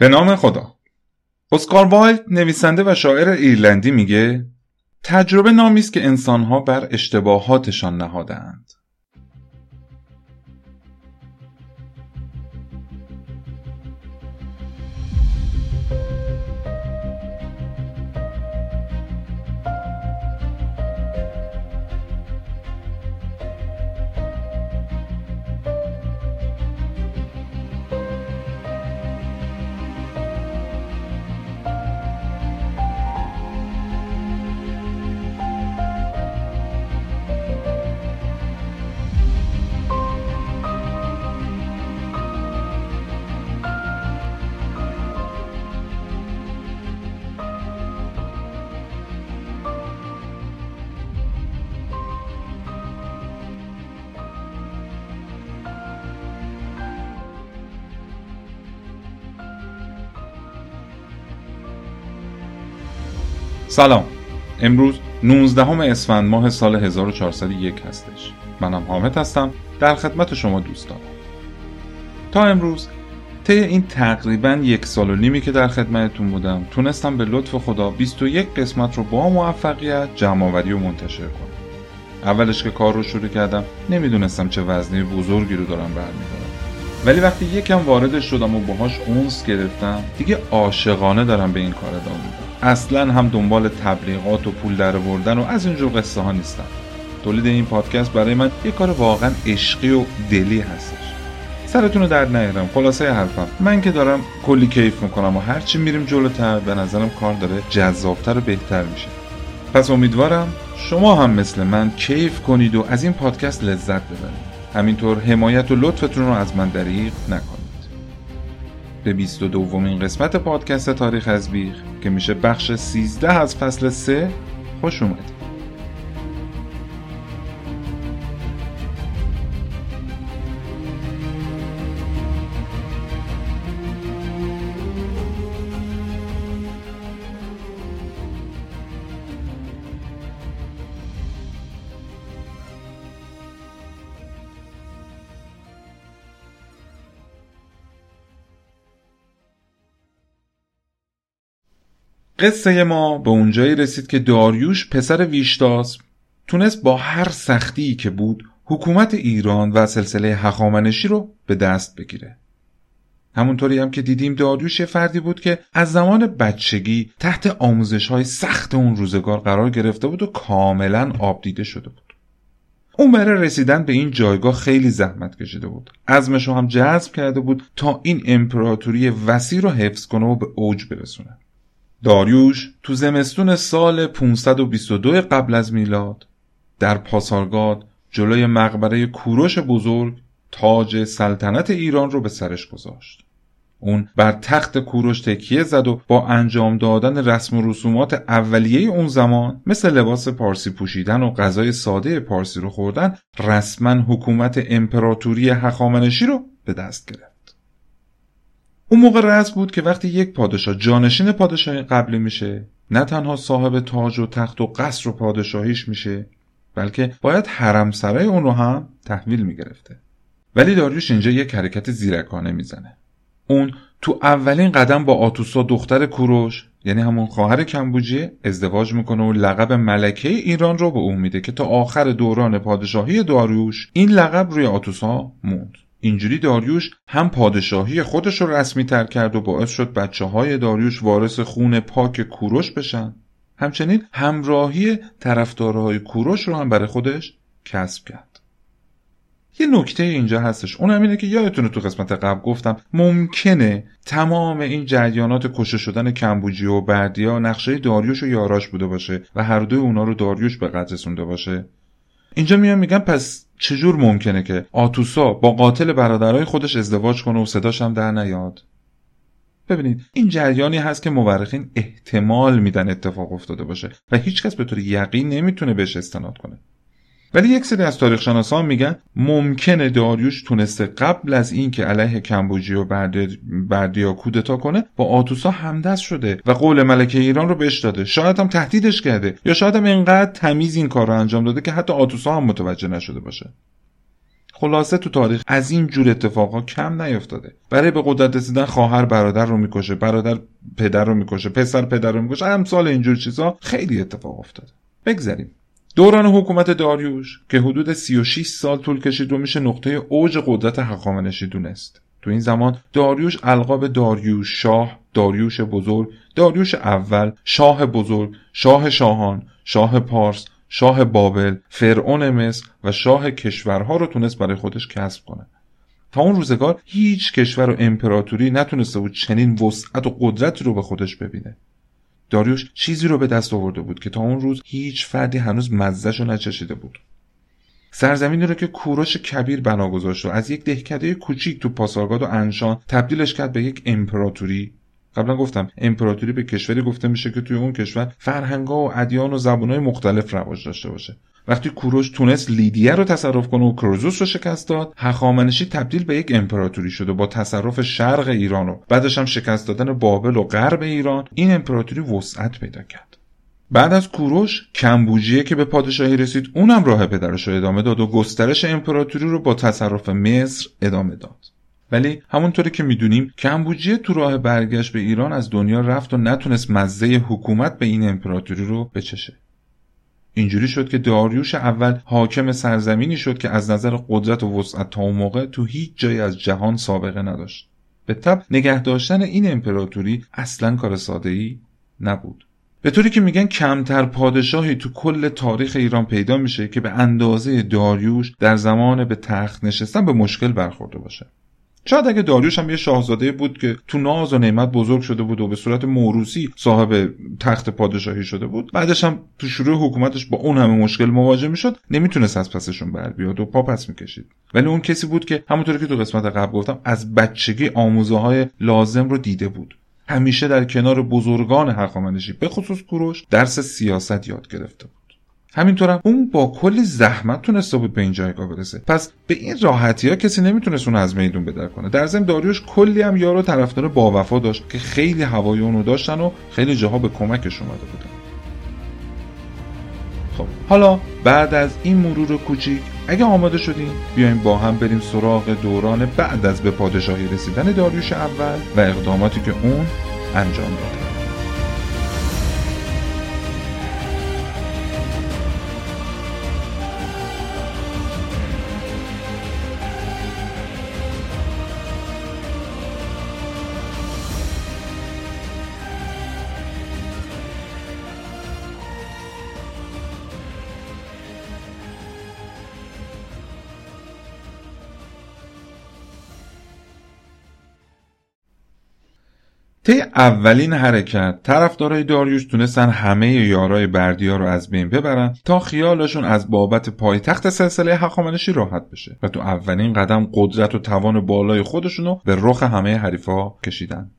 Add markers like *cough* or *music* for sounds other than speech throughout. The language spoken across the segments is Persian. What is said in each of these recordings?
به نام خدا. اسکار وایلد نویسنده و شاعر ایرلندی میگه تجربه نامی است که انسانها بر اشتباهاتشان نهادند سلام. امروز 19 اسفند ماه سال 1401 هستش. منم حامد هستم. در خدمت شما دوستان. تا امروز طی این تقریبا یک سال و نیمی که در خدمتتون بودم تونستم به لطف خدا 21 قسمت رو با موفقیت جمع و منتشر کنم. اولش که کار رو شروع کردم نمی‌دونستم چه وزنه بزرگی رو دارم برمیدارم. ولی وقتی یکم وارد شدم و باهاش اونس گرفتم دیگه عاشقانه دارم به این کار ادامه میدم. اصلا هم دنبال تبلیغات و پول در بردن و از اینجور قصه ها نیستم. تولید این پادکست برای من یه کار واقعا عشقی و دلی هستش. سرتون رو در نیارم. خلاصه حرفم. من که دارم کلی کیف می‌کنم و هرچی میریم جلوتر به نظرم کار داره جذابتر و بهتر میشه. پس امیدوارم شما هم مثل من کیف کنید و از این پادکست لذت ببرید. همینطور حمایت و لطفتون رو از من دریغ نکنید. به 22 دومین قسمت پادکست تاریخ از بیخ که میشه بخش 13 از فصل 3 خوش اومدید. قصه ما به اونجایی رسید که داریوش پسر ویشتاس تونست با هر سختی که بود حکومت ایران و سلسله هخامنشی رو به دست بگیره. همونطوری هم که دیدیم داریوش یه فردی بود که از زمان بچگی تحت آموزش های سخت اون روزگار قرار گرفته بود و کاملا آب دیده شده بود. اون برای رسیدن به این جایگاه خیلی زحمت کشیده بود. عزمش رو هم جذب کرده بود تا این امپراتوری وسیع رو حفظ کنه و به اوج برسونه. داریوش تو زمستون سال 522 قبل از میلاد در پاسارگاد جلوی مقبره کوروش بزرگ تاج سلطنت ایران رو به سرش گذاشت. اون بر تخت کوروش تکیه زد و با انجام دادن رسم و رسومات اولیه اون زمان مثل لباس پارسی پوشیدن و غذای ساده پارسی رو خوردن رسما حکومت امپراتوری هخامنشی رو به دست گرفت. اون موقع رسم بود که وقتی یک پادشاه جانشین پادشاهی قبلی میشه نه تنها صاحب تاج و تخت و قصر و پادشاهیش میشه بلکه باید حرم سرای اون رو هم تحویل می‌گرفته. ولی داریوش اینجا یک حرکت زیرکانه می‌زنه. اون تو اولین قدم با آتوسا دختر کوروش یعنی همون خواهر کمبوجیه ازدواج می‌کنه و لقب ملکه ایران رو به اون میده که تا آخر دوران پادشاهی داریوش این لقب روی آتوسا موند. اینجوری داریوش هم پادشاهی خودش رو رسمی تر کرد و باعث شد بچه های داریوش وارث خون پاک کوروش بشن. همچنین همراهی طرفدارهای کوروش رو هم برای خودش کسب کرد. یه نکته اینجا هستش. اونم اینه که یادتونه تو قسمت قبل گفتم ممکنه تمام این جریانات کشه شدن کمبوجی و بردیا نقشه داریوش و یاراش بوده باشه و هر دوی اونا رو داریوش به قدر رسونده باشه. اینجا میان میگن پس چجور ممکنه که آتوسا با قاتل برادرای خودش ازدواج کنه و صداش هم در نیاد؟ ببینید این جریانی هست که مورخین احتمال میدن اتفاق افتاده باشه و هیچکس به طور یقین نمی‌تونه بهش استناد کنه. ولی یک سری از تاریخ شناسان میگن ممکنه داریوش تونسته قبل از اینکه علیه کمبوجی و بردیا کودتا کنه با آتوسا همدست شده و قول ملکه ایران رو بهش داده. شاید هم تهدیدش کرده. یا شاید هم اینقدر تمیز این کار رو انجام داده که حتی آتوسا هم متوجه نشده باشه. خلاصه تو تاریخ از این جور اتفاقا کم نیفتاده. برای به قدرت رسیدن خواهر برادر رو می‌کشه برادر پدر رو می‌کشه پسر پدر رو می‌کشه امثال اینجور چیزا خیلی اتفاق افتاده. بگذریم. دوران حکومت داریوش که حدود 36 سال طول کشید رو میشه نقطه اوج قدرت هخامنشی دونست. تو این زمان داریوش القاب داریوش شاه داریوش بزرگ داریوش اول شاه بزرگ شاه شاهان شاه پارس شاه بابل فرعون مصر و شاه کشورها رو تونست برای خودش کسب کنه. تا اون روزگار هیچ کشور و امپراتوری نتونسته بود چنین وسعت و قدرتی رو به خودش ببینه. داریوش چیزی رو به دست آورده بود که تا اون روز هیچ فردی هنوز مزهش رو نچشیده بود. سرزمینی رو که کوروش کبیر بنا گذاشت و از یک دهکده کوچیک تو پاسارگاد و انشان تبدیلش کرد به یک امپراتوری. قبلا گفتم امپراتوری به کشوری گفته میشه که توی اون کشور فرهنگا و ادیان و زبانهای مختلف رواج داشته باشه. وقتی کوروش تونست لیدیه رو تصرف کنه و کروزوس رو شکست داد هخامنشی تبدیل به یک امپراتوری شده با تصرف شرق ایران و بعدش هم شکست دادن بابل و غرب ایران این امپراتوری وسعت پیدا کرد. بعد از کوروش کمبوجیه که به پادشاهی رسید اونم راه پدرش رو ادامه داد و گسترش امپراتوری رو با تصرف مصر ادامه داد. ولی همونطوری که می‌دونیم کمبوجیه تو راه برگشت به ایران از دنیا رفت و نتونست مزه حکومت به این امپراتوری رو بچشه. اینجوری شد که داریوش اول حاکم سرزمینی شد که از نظر قدرت و وسعت تا اون موقع تو هیچ جایی از جهان سابقه نداشت. به طب نگه داشتن این امپراتوری اصلا کار ساده ای نبود. به طوری که میگن کمتر پادشاهی تو کل تاریخ ایران پیدا میشه که به اندازه داریوش در زمان به تخت نشستن به مشکل برخورده باشه. شاید اگه داریوش هم یه شاهزاده بود که تو ناز و نعمت بزرگ شده بود و به صورت موروسی صاحب تخت پادشاهی شده بود بعدش هم تو شروع حکومتش با اون همه مشکل مواجه می‌شد نمی‌تونست از پسشون بر بیاد و پا می‌کشید. ولی اون کسی بود که همونطوری که تو قسمت قبل گفتم از بچگی آموزه های لازم رو دیده بود. همیشه در کنار بزرگان هخامنشی به خصوص کوروش درس سیاست یاد گرفته بود. همینطورم اون با کلی زحمت تونسته بود به این جایگاه برسه. پس به این راحتی ها کسی نمی‌تونست اون از میدون بدر کنه. در ضمن داریوش کلی هم یارو طرفدار با وفا داشت که خیلی هوای اونو داشتن و خیلی جاها به کمکش اومده بودن. خب حالا بعد از این مرور کوچیک اگه آماده شدیم بیایم با هم بریم سراغ دوران بعد از به پادشاهی رسیدن داریوش اول و اقداماتی که اون انجام داده. طی اولین حرکت طرفدارای داریوش تونستن همه یارای بردیا رو از بین ببرن تا خیالشون از بابت پایتخت سلسله هخامنشی راحت بشه و تو اولین قدم قدرت و توان بالای خودشون رو به رخ همه حریفا کشیدن.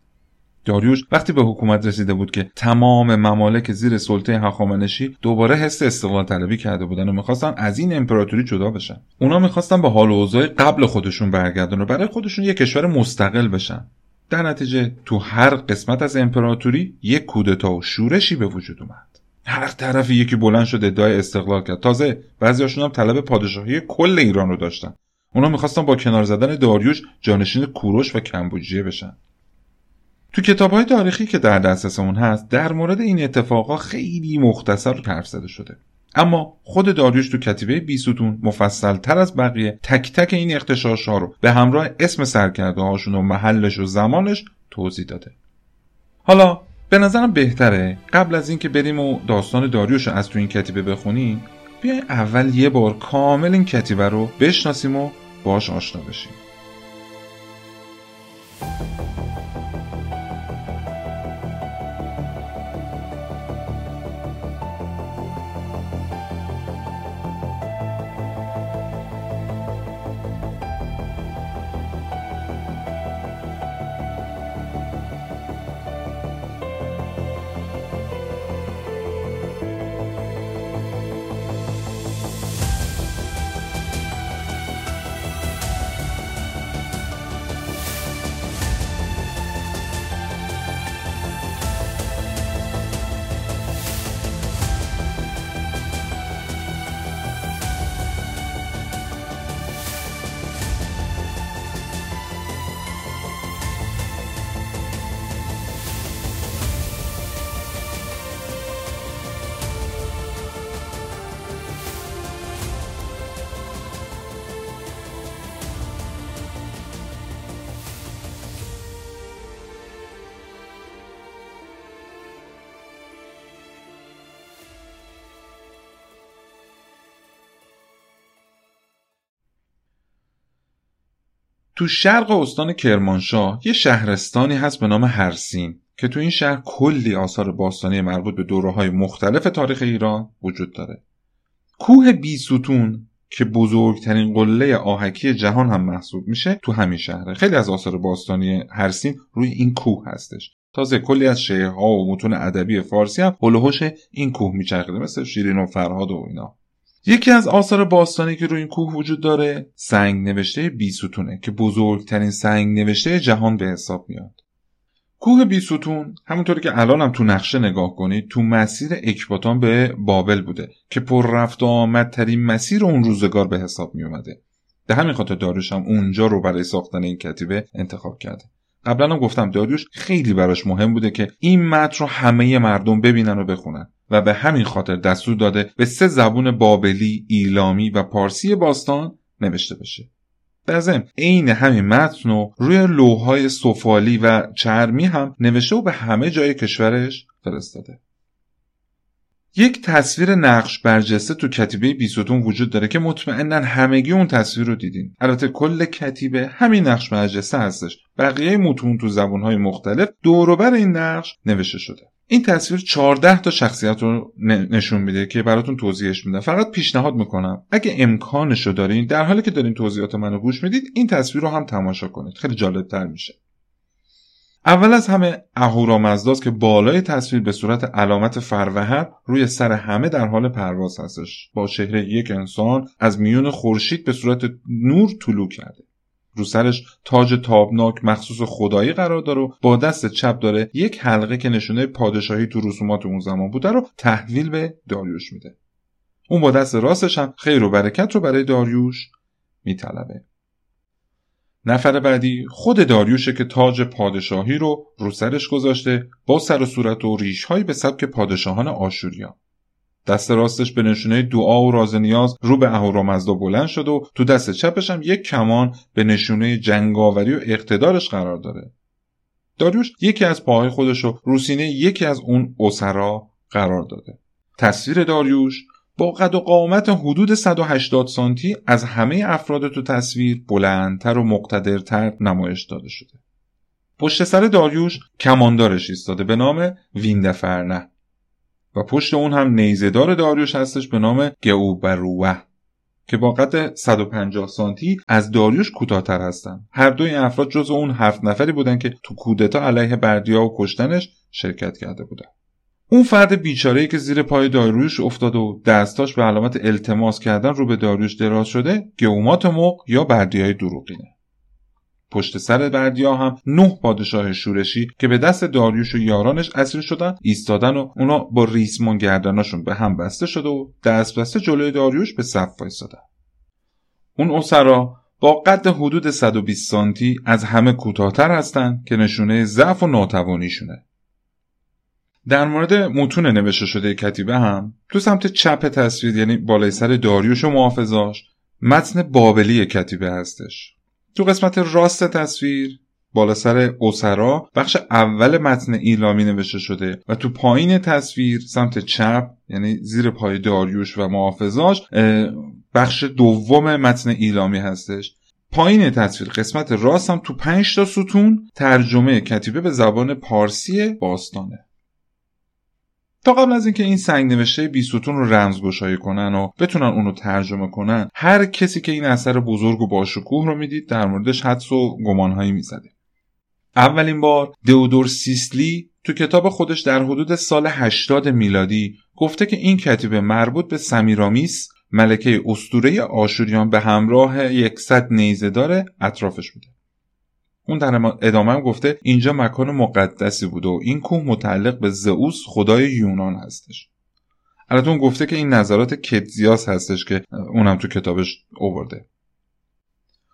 داریوش وقتی به حکومت رسیده بود که تمام ممالک زیر سلطه هخامنشی دوباره حس استقلال طلبی کرده بودن و می‌خواستن از این امپراتوری جدا بشن. اونا می‌خواستن به حال و اوضاع قبل خودشون برگردن و برای خودشون یک کشور مستقل بشن. در نتیجه تو هر قسمت از امپراتوری یک کودتا و شورشی به وجود اومد. هر طرفی یکی بلند شد ادعای استقلال کرد. تازه بعضیاشون هم طلب پادشاهی کل ایران رو داشتن. اونا می‌خواستن با کنار زدن داریوش جانشین کوروش و کمبوجیه بشن. تو کتاب های تاریخی که در دسترسمون هست در مورد این اتفاقا خیلی مختصر حرف زده شده. اما خود داریوش تو کتیبه بیستون مفصل تر از بقیه تک تک این اختشاش ها رو به همراه اسم سرکرده هاشون و محلش و زمانش توضیح داده. حالا به نظرم بهتره قبل از اینکه بریم و داستان داریوش رو از تو این کتیبه بخونیم بیاین اول یه بار کامل این کتیبه رو بشناسیم و باش آشنا بشیم. تو شرق استان کرمانشاه یه شهرستانی هست به نام هرسین که تو این شهر کلی آثار باستانی مربوط به دوره های مختلف تاریخ ایران وجود داره. کوه بیستون که بزرگترین قله آهکی جهان هم محسوب میشه تو همین شهره. خیلی از آثار باستانی هرسین روی این کوه هستش. تازه کلی از شعرها و متون ادبی فارسی هم هلوهوش این کوه میچرخیده مثل شیرین و فرهاد و اینا. یکی از آثار باستانی که روی این کوه وجود داره سنگ نوشته بیستونه که بزرگترین سنگ نوشته جهان به حساب میاد. کوه بیستون همونطوری که الان هم تو نقشه نگاه کنید تو مسیر اکباتان به بابل بوده که پر رفت آمدترین مسیر اون روزگار به حساب می اومده به همین خاطر داریوش هم اونجا رو برای ساختن این کتیبه انتخاب کرده. قبلا هم گفتم داریوش خیلی براش مهم بوده که این متن رو همه مردم ببینن و بخونن. و به همین خاطر دستور داده به سه زبون بابلی، ایلامی و پارسی باستان نوشته بشه. در ضمن عین همین متن رو روی لوهای سفالی و چرمی هم نوشته و به همه جای کشورش فرستاده. یک تصویر نقش برجسته تو کتیبه بیستون وجود داره که مطمئنا همگی اون تصویر رو دیدین البته کل کتیبه همین نقش برجسته هستش بقیه متون تو زبانهای مختلف دوروبر این نقش نوشته شده این تصویر 14 تا شخصیت رو نشون میده که براتون توضیحش میدم. فقط پیشنهاد می‌کنم. اگه امکانش رو دارین در حالی که دارین توضیحات منو گوش می‌دید این تصویر رو هم تماشا کنید. خیلی جالب تر میشه. اول از همه اهورامزداست که بالای تصویر به صورت علامت فروهر روی سر همه در حال پرواز هستش. با چهره یک انسان از میون خورشید به صورت نور طلوع کرده. رو سرش تاج تابناک مخصوص خدایی قرار داره و با دست چپ داره یک حلقه که نشونه پادشاهی تو رسومات اون زمان بوده رو تحویل به داریوش میده. اون با دست راستش هم خیر و برکت رو برای داریوش میطلبه. نفر بعدی خود داریوشه که تاج پادشاهی رو رو سرش گذاشته با سر و صورت و ریشهایی به سبک پادشاهان آشوریا. دست راستش به نشونه دعا و راز نیاز رو به اهورامزدا بلند شد و تو دست چپش هم یک کمان به نشونه جنگاوری و اقتدارش قرار داره داریوش یکی از پاهای خودش رو روسینه یکی از اون اسرا قرار داده. تصویر داریوش با قد و قامت حدود 180 سانتی از همه افراد تو تصویر بلندتر و مقتدرتر نمایش داده شده. پشت سر داریوش کماندارش ایستاده به نام ویندفرنه. و پشت اون هم نیزدار داریوش هستش به نام گئوبروه که با قد 150 سانتی از داریوش کوتاهتر هستن. هر دو این افراد جز اون هفت نفری بودن که تو کودتا علیه بردیا و کشتنش شرکت کرده بودن. اون فرد بیچاره‌ای که زیر پای داریوش افتاد و دستاش به علامت التماس کردن رو به داریوش دراز شده گومات مق یا بردیای دروغینه. پشت سر بردیا هم نه پادشاه شورشی که به دست داریوش و یارانش اسیر شدن ایستادن و اونا با ریسمون گردناشون به هم بسته شده و دست بسته جلوی داریوش به صف وایسادن اون اسرا با قد حدود 120 سانتی از همه کوتاهتر هستند که نشونه ضعف و ناتوانیشونه. در مورد متون نوشته شده کتیبه هم تو سمت چپ تصویر یعنی بالای سر داریوش و محافظاش متن بابلی کتیبه هستش. تو قسمت راست تصویر بالا سر اوسرا بخش اول متن ایلامی نوشته شده و تو پایین تصویر سمت چپ یعنی زیر پای داریوش و محافظاش بخش دوم متن ایلامی هستش. پایین تصویر قسمت راست هم تو پنج تا ستون ترجمه کتیبه به زبان پارسی باستانه. تا قبل از اینکه این سنگ نوشته بیستون رو رمزگشایی کنن و بتونن اونو ترجمه کنن هر کسی که این اثر بزرگ و باشکوه رو می‌دید در موردش حدس و گمانهایی می‌زده. اولین بار دئودور سیسلی تو کتاب خودش در حدود سال 80 میلادی گفته که این کتیبه مربوط به سمیرامیس ملکه استوره آشوریان به همراه یکصد نیزه اطرافش بوده. اون در ادامه هم گفته اینجا مکان مقدسی بوده و این کوه متعلق به زئوس خدای یونان هستش. البته اون گفته که این نظرات کتزیاس هستش که اونم تو کتابش اوورده.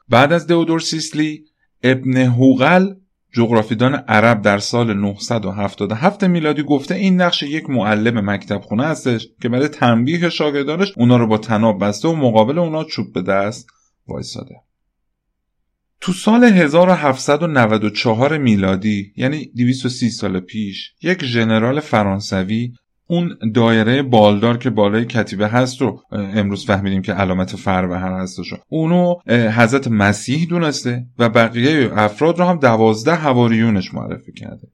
بعد از دئودور سیسلی ابن هوغل جغرافیدان عرب در سال 977 میلادی گفته این نقش یک معلم مکتب خونه هستش که برای تنبیه شاگردانش اونا رو با تناب بسته و مقابل اونا چوب به دست وایساده. تو سال 1794 میلادی یعنی 230 سال پیش یک ژنرال فرانسوی اون دایره بالدار که بالای کتیبه هست رو امروز فهمیدیم که علامت فروهر هستش. اونو حضرت مسیح دونسته و بقیه افراد رو هم دوازده هواریونش معرفی کرده.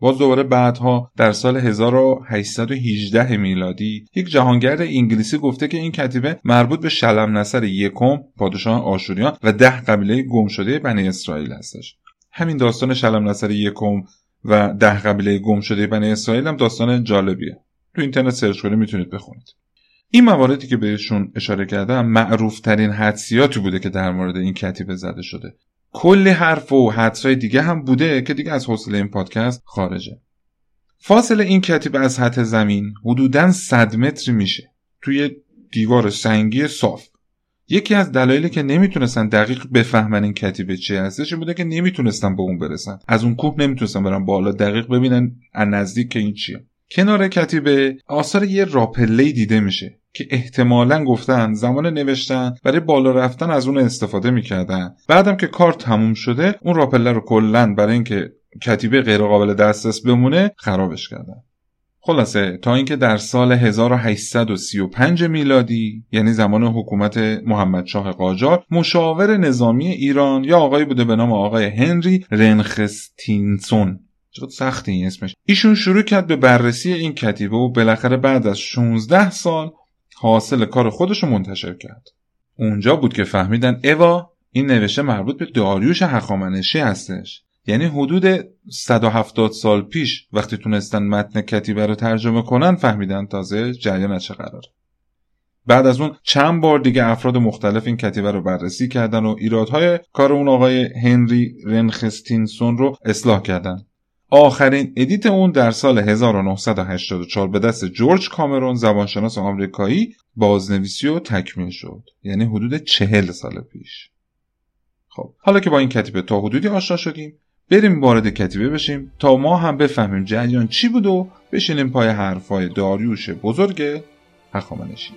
باز دوباره بعدها در سال 1818 میلادی یک جهانگرد انگلیسی گفته که این کتیبه مربوط به شلم نصر یکم پادشاه آشوریان و ده قبیله گمشده بنی اسرائیل هستش. همین داستان شلم نصر یکم و ده قبیله گمشده بنی اسرائیل هم داستان جالبیه. تو اینترنت سرچ کنید می‌تونید بخونید. این مواردی که بهشون اشاره کردم معروف ترین حدسیاتی بوده که در مورد این کتیبه زده شده. کلی حرف و حدسای دیگه هم بوده که دیگه از حوصله این پادکست خارجه. فاصله این کتیبه از سطح زمین حدودا 100 متر میشه توی دیوار سنگی صاف. یکی از دلایلی که نمی‌تونستن دقیق بفهمن این کتیبه چی هستش بوده که نمی‌تونستن به اون برسن. از اون کوه نمی‌تونستن برن بالا دقیق ببینن از نزدیک این چیه. کنار کتیبه آثار یه راپله دیده میشه. که احتمالا گفتن زمان نوشتن برای بالا رفتن از اون استفاده می‌کردن. بعدم که کار تموم شده اون راپله رو کلا برای اینکه کتیبه غیر قابل دسترس بمونه خرابش کردن. خلاصه تا اینکه در سال 1835 میلادی یعنی زمان حکومت محمد شاه قاجار مشاور نظامی ایران یا آقایی بوده به نام آقای هنری رنخستینسون. چقدر سختی این اسمش. ایشون شروع کرد به بررسی این کتیبه و بالاخره بعد از 16 سال حاصل کار خودش رو منتشر کرد. اونجا بود که فهمیدن اوا این نوشته مربوط به داریوش هخامنشی هستش. یعنی حدود 170 سال پیش وقتی تونستن متن کتیبه رو ترجمه کنن فهمیدن تازه جریان چه قرار بعد از اون چند بار دیگه افراد مختلف این کتیبه رو بررسی کردن و ایرادهای کار اون آقای هنری راولینسون رو اصلاح کردن. آخرین edit اون در سال 1984 به دست جورج کامرون زبانشناس آمریکایی بازنویسی و تکمیل شد. یعنی حدود چهل سال پیش. خب حالا که با این کتیبه تا حدودی آشنا شدیم بریم وارد کتیبه بشیم تا ما هم بفهمیم جریان چی بود و بشینیم پای حرفای داریوش بزرگ هخامنشی.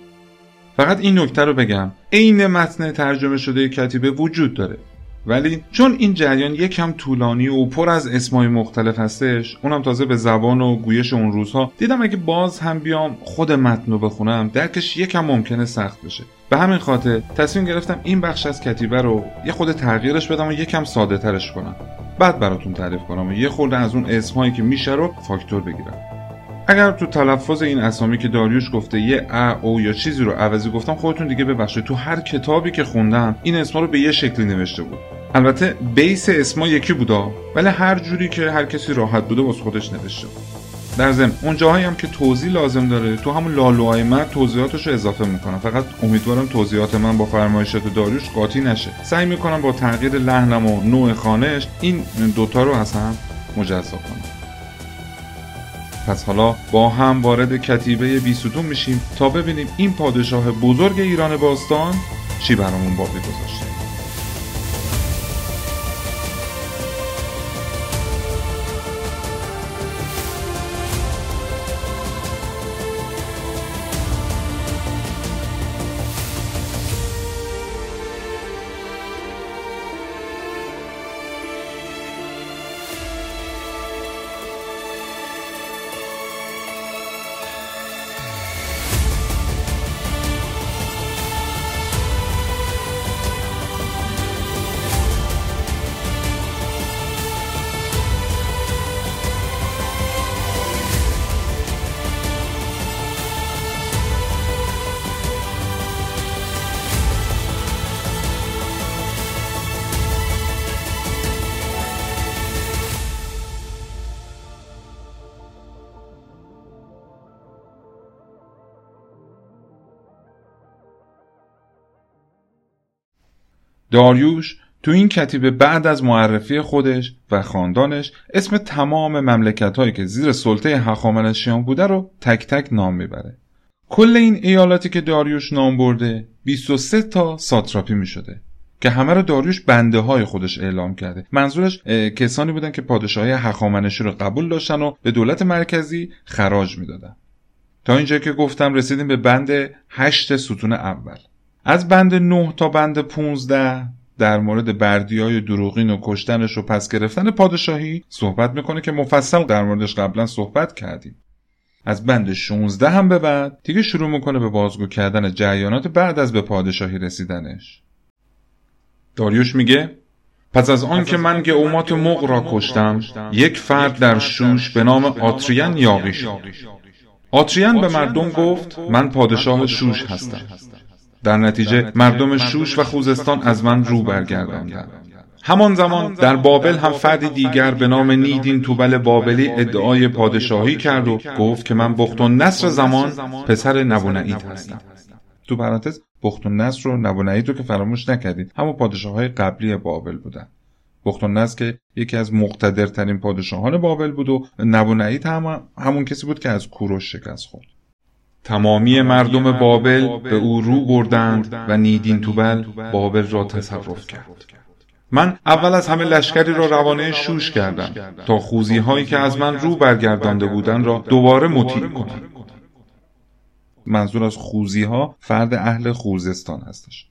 فقط این نکته رو بگم. عین متن ترجمه شده کتیبه وجود داره. ولی چون این جریان یکم طولانی و پر از اسمای مختلف هستش اونم تازه به زبان و گویش اون روزها دیدم اگه باز هم بیام خود متن رو بخونم درکش یکم ممکنه سخت بشه. به همین خاطر تصمیم گرفتم این بخش از کتیبه رو یه خود تغییرش بدم و یکم ساده ترش کنم. بعد براتون تعریف کنم و یه خورده از اون اسمایی که میشه رو فاکتور بگیرم. اگر تو تلفظ این اسامی که داریوش گفته یه ا او یا چیزی رو عوضی گفتم خودتون دیگه ببخشید. تو هر کتابی که خوندم این اسما رو به یه شکلی نوشته بود. البته بیس اسما یکی بودا ولی هر جوری که هر کسی راحت بوده واسه خودش نوشته. در ضمن اون جاهایی هم که توضیح لازم داره تو همون لالوهای من توضیحاتش رو اضافه می‌کنم. فقط امیدوارم توضیحات من با فرمایشات داریوش قاطی نشه. سعی می‌کنم با تغییر لحنم و نوع خانش این دوتا رو از هم مجزا کنم. پس حالا با هم وارد کتیبه بیستون میشیم تا ببینیم این پادشاه بزرگ ایران باستان چی برامون باقی گذاشته. داریوش تو این کتیبه بعد از معرفی خودش و خاندانش اسم تمام مملکت هایی که زیر سلطه هخامنشیان بوده رو تک تک نام می‌بره. کل این ایالاتی که داریوش نام برده 23 تا ساتراپی می شده که همه رو داریوش بنده های خودش اعلام کرده. منظورش کسانی بودن که پادشاهی هخامنشی رو قبول داشتن و به دولت مرکزی خراج می‌دادن. تا اینجا که گفتم رسیدیم به بند 8 ستون اول. از بند 9 تا بند 15 در مورد بردی های دروغین و کشتنش و پس گرفتن پادشاهی صحبت می‌کنه که مفصل در موردش قبلا صحبت کردیم. از بند 16 هم به بعد دیگه شروع می‌کنه به بازگو کردن جریانات بعد از به پادشاهی رسیدنش. داریوش میگه پس از آن که من گئومات مغ را کشتم یک فرد در شوش به نام آتریان یاقی شد آتریان به مردم گفت من پادشاه شوش هستم. در نتیجه مردم شوش و خوزستان از من رو برگرداندند. همان زمان در بابل هم فرد دیگر به نام نیدین توبل بابلی ادعای پادشاهی کرد و گفت که من بخت و نصر زمان پسر نبونعید هستم تو پرانتز بخت و نصر و نبونعید رو که فراموش نکردید. همون پادشاه های قبلی بابل بودن. بخت و نصر که یکی از مقتدرترین پادشاهان بابل بود و نبونعید هم همون کسی بود که از کوروش شکست خورد. تمامی مردم بابل به او رو بردند و نیدین توبل بابل را تصرف کرد. من اول از همه لشکری را روانه شوش کردم تا خوزی هایی که از من رو برگردانده بودند را دوباره مطیع کنم. منظور از خوزی ها فرد اهل خوزستان هستش.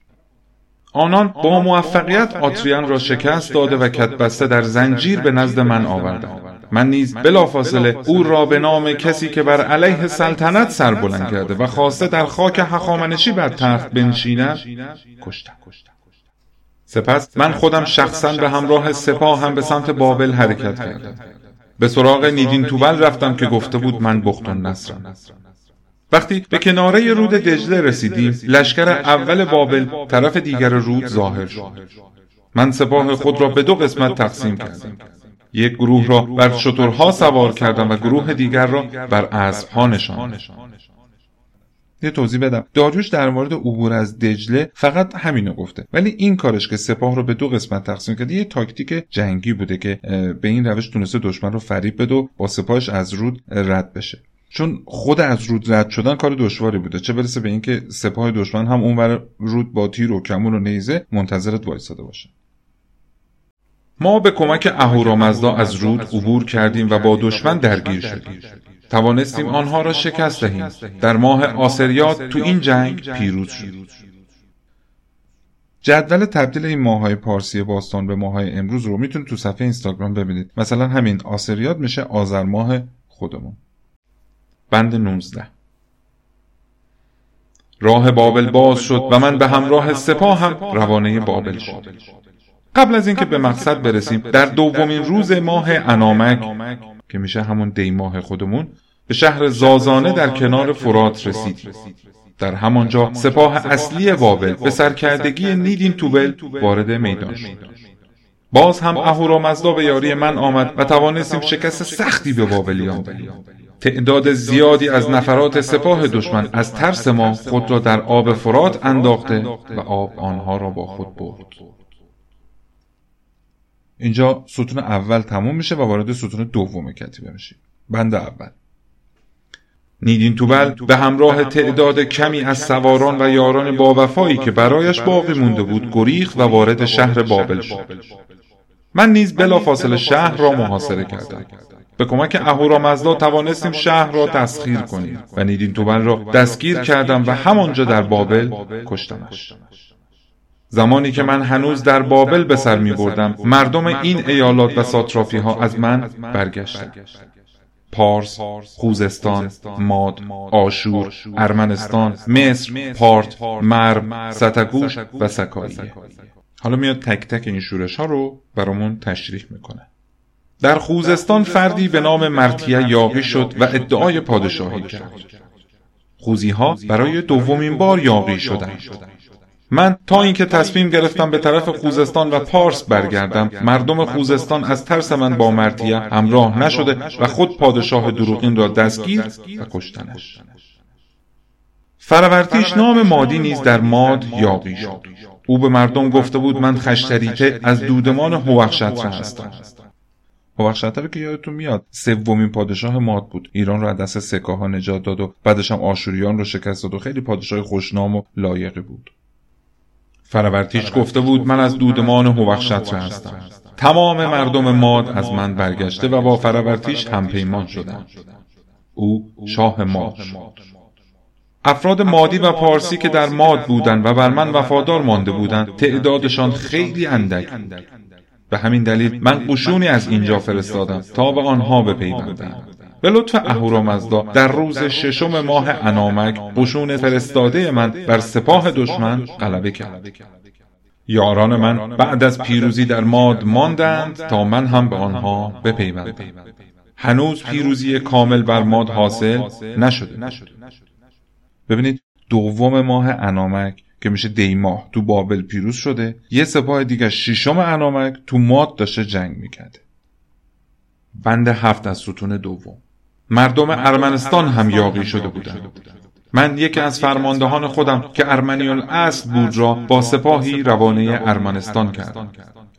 آنان با موفقیت آتریان را شکست داده و کتبسته در زنجیر به نزد من آوردند. من نیز بلافاصله او را به نام کسی که بر علیه سلطنت سر بلند کرده و خواسته در خاک هخامنشی بر تخت بنشیند. کشتم سپس من خودم شخصا به همراه سپاه هم به سمت بابل حرکت کردم. به سراغ نیدین توبل رفتم که گفته بود من بختون نصرم. وقتی به کناره رود دجله رسیدیم لشکر اول بابل طرف دیگر رود ظاهر شد. من سپاه خود را به دو قسمت تقسیم کردم. یک گروه را بر شترها سوار کردم و گروه دیگر را بر اسبها نشاندم یه توضیح بدم. داریوش در مورد عبور از دجله فقط همینو گفته. ولی این کارش که سپاه رو به دو قسمت تقسیم کرده یه تاکتیک جنگی بوده که به این روش تونسته دشمن رو فریب بده و با سپاهش از رود رد بشه. چون خود از رود رد شدن کار دشواری بوده. چه برسه به اینکه سپاه دشمن هم اونور رود با تیر و کمون و نیزه منتظرت وایساده باشه. ما به کمک اهورامزدا از رود عبور کردیم و با دشمن درگیر شدیم. توانستیم آنها را شکست دهیم. در ماه آسریات تو این جنگ پیروز شد جدول تبدیل این ماهای پارسی باستان به ماهای امروز رو می‌تونید تو صفحه اینستاگرام ببینید. مثلا همین آسریات میشه آذر ماه خودمون. بند 19 راه بابل باز شد و من به همراه سپاه هم روانه بابل شد قبل از اینکه به مقصد برسیم در دومین روز ماه انامک که میشه همون دی ماه خودمون به شهر زازانه در کنار فرات رسید. در همانجا سپاه اصلی بابل به سرکردگی نیدین توبل وارد میدان شد. باز هم اهورامزدا به یاری من آمد و توانستیم شکست سختی به بابلیان دهیم تعداد زیادی از نفرات سپاه دشمن از ترس ما خود را در آب فرات انداخته و آب آنها را با خود برد. اینجا ستون اول تموم میشه و وارد ستون دوم کتیبه میشیم بند اول. نیدین توبل به همراه تعداد کمی از سواران و یاران با وفایی که برایش باقی مونده بود گریخ و وارد شهر بابل شد. من نیز بلافاصله شهر را محاصره کردم. به کمک اهورامزدا توانستیم شهر را تسخیر کنیم. و نیدین توبل را دستگیر کردم و همانجا در بابل کشتمش. زمانی که من هنوز در بابل به سر می بردم مردم این ایالات و ساترافی ها از من برگشتند پارس، خوزستان، ماد، آشور، ارمنستان، مصر، پارت، مرم، ستگوش و سکاییه حالا میاد تک تک این شورش ها رو برامون تشریح می‌کنه. در خوزستان فردی به نام مرتیه یاقی شد و ادعای پادشاهی کرد. خوزی ها برای دومین بار یاقی شدند. من تا اینکه تصمیم گرفتم به طرف خوزستان و پارس برگردم مردم خوزستان از ترس من با مرتیه همراه نشده و خود پادشاه دروغین را دستگیر و کشتنش فرورتیش نام مادی نیز در ماد یاقی شد. او به مردم گفته بود من خشتریته از دودمان هوخشتر هستم. هوخشتر که یادتون میاد سومین پادشاه ماد بود. ایران را از دست سکاها نجات داد و بعدش هم آشوریان رو شکست داد و خیلی پادشاه خوشنام و لایقی بود. فرورتیش گفته بود من از دودمان هوخشتر هستم. تمام مردم ماد از من برگشته و با فرورتیش همپیمان شدند او شاه ماد. افراد مادی و پارسی که در ماد بودند و بر من وفادار مانده بودند تعدادشان خیلی اندک. به همین دلیل من قشونی از اینجا فرستادم تا به آنها بپیوندند به لطف اهورامزدا. در روز ششم ماه انامک قشون فرستاده من بر سپاه دشمن غلبه کرد. یاران من بعد از پیروزی در ماد ماندند تا من هم به آنها بپیوندم. هنوز پیروزی کامل بر ماد حاصل نشده. ببینید دوم ماه انامک که میشه دیماه تو بابل پیروز شده یه سپاه دیگه ششم انامک تو ماد داشته جنگ می‌کرده. بند هفت از ستون دوم. مردم ارمنستان هم یاقی شده بودند. من یکی از فرماندهان خودم که ارمنیال اصل بود را با سپاهی روانه ارمنستان کردم.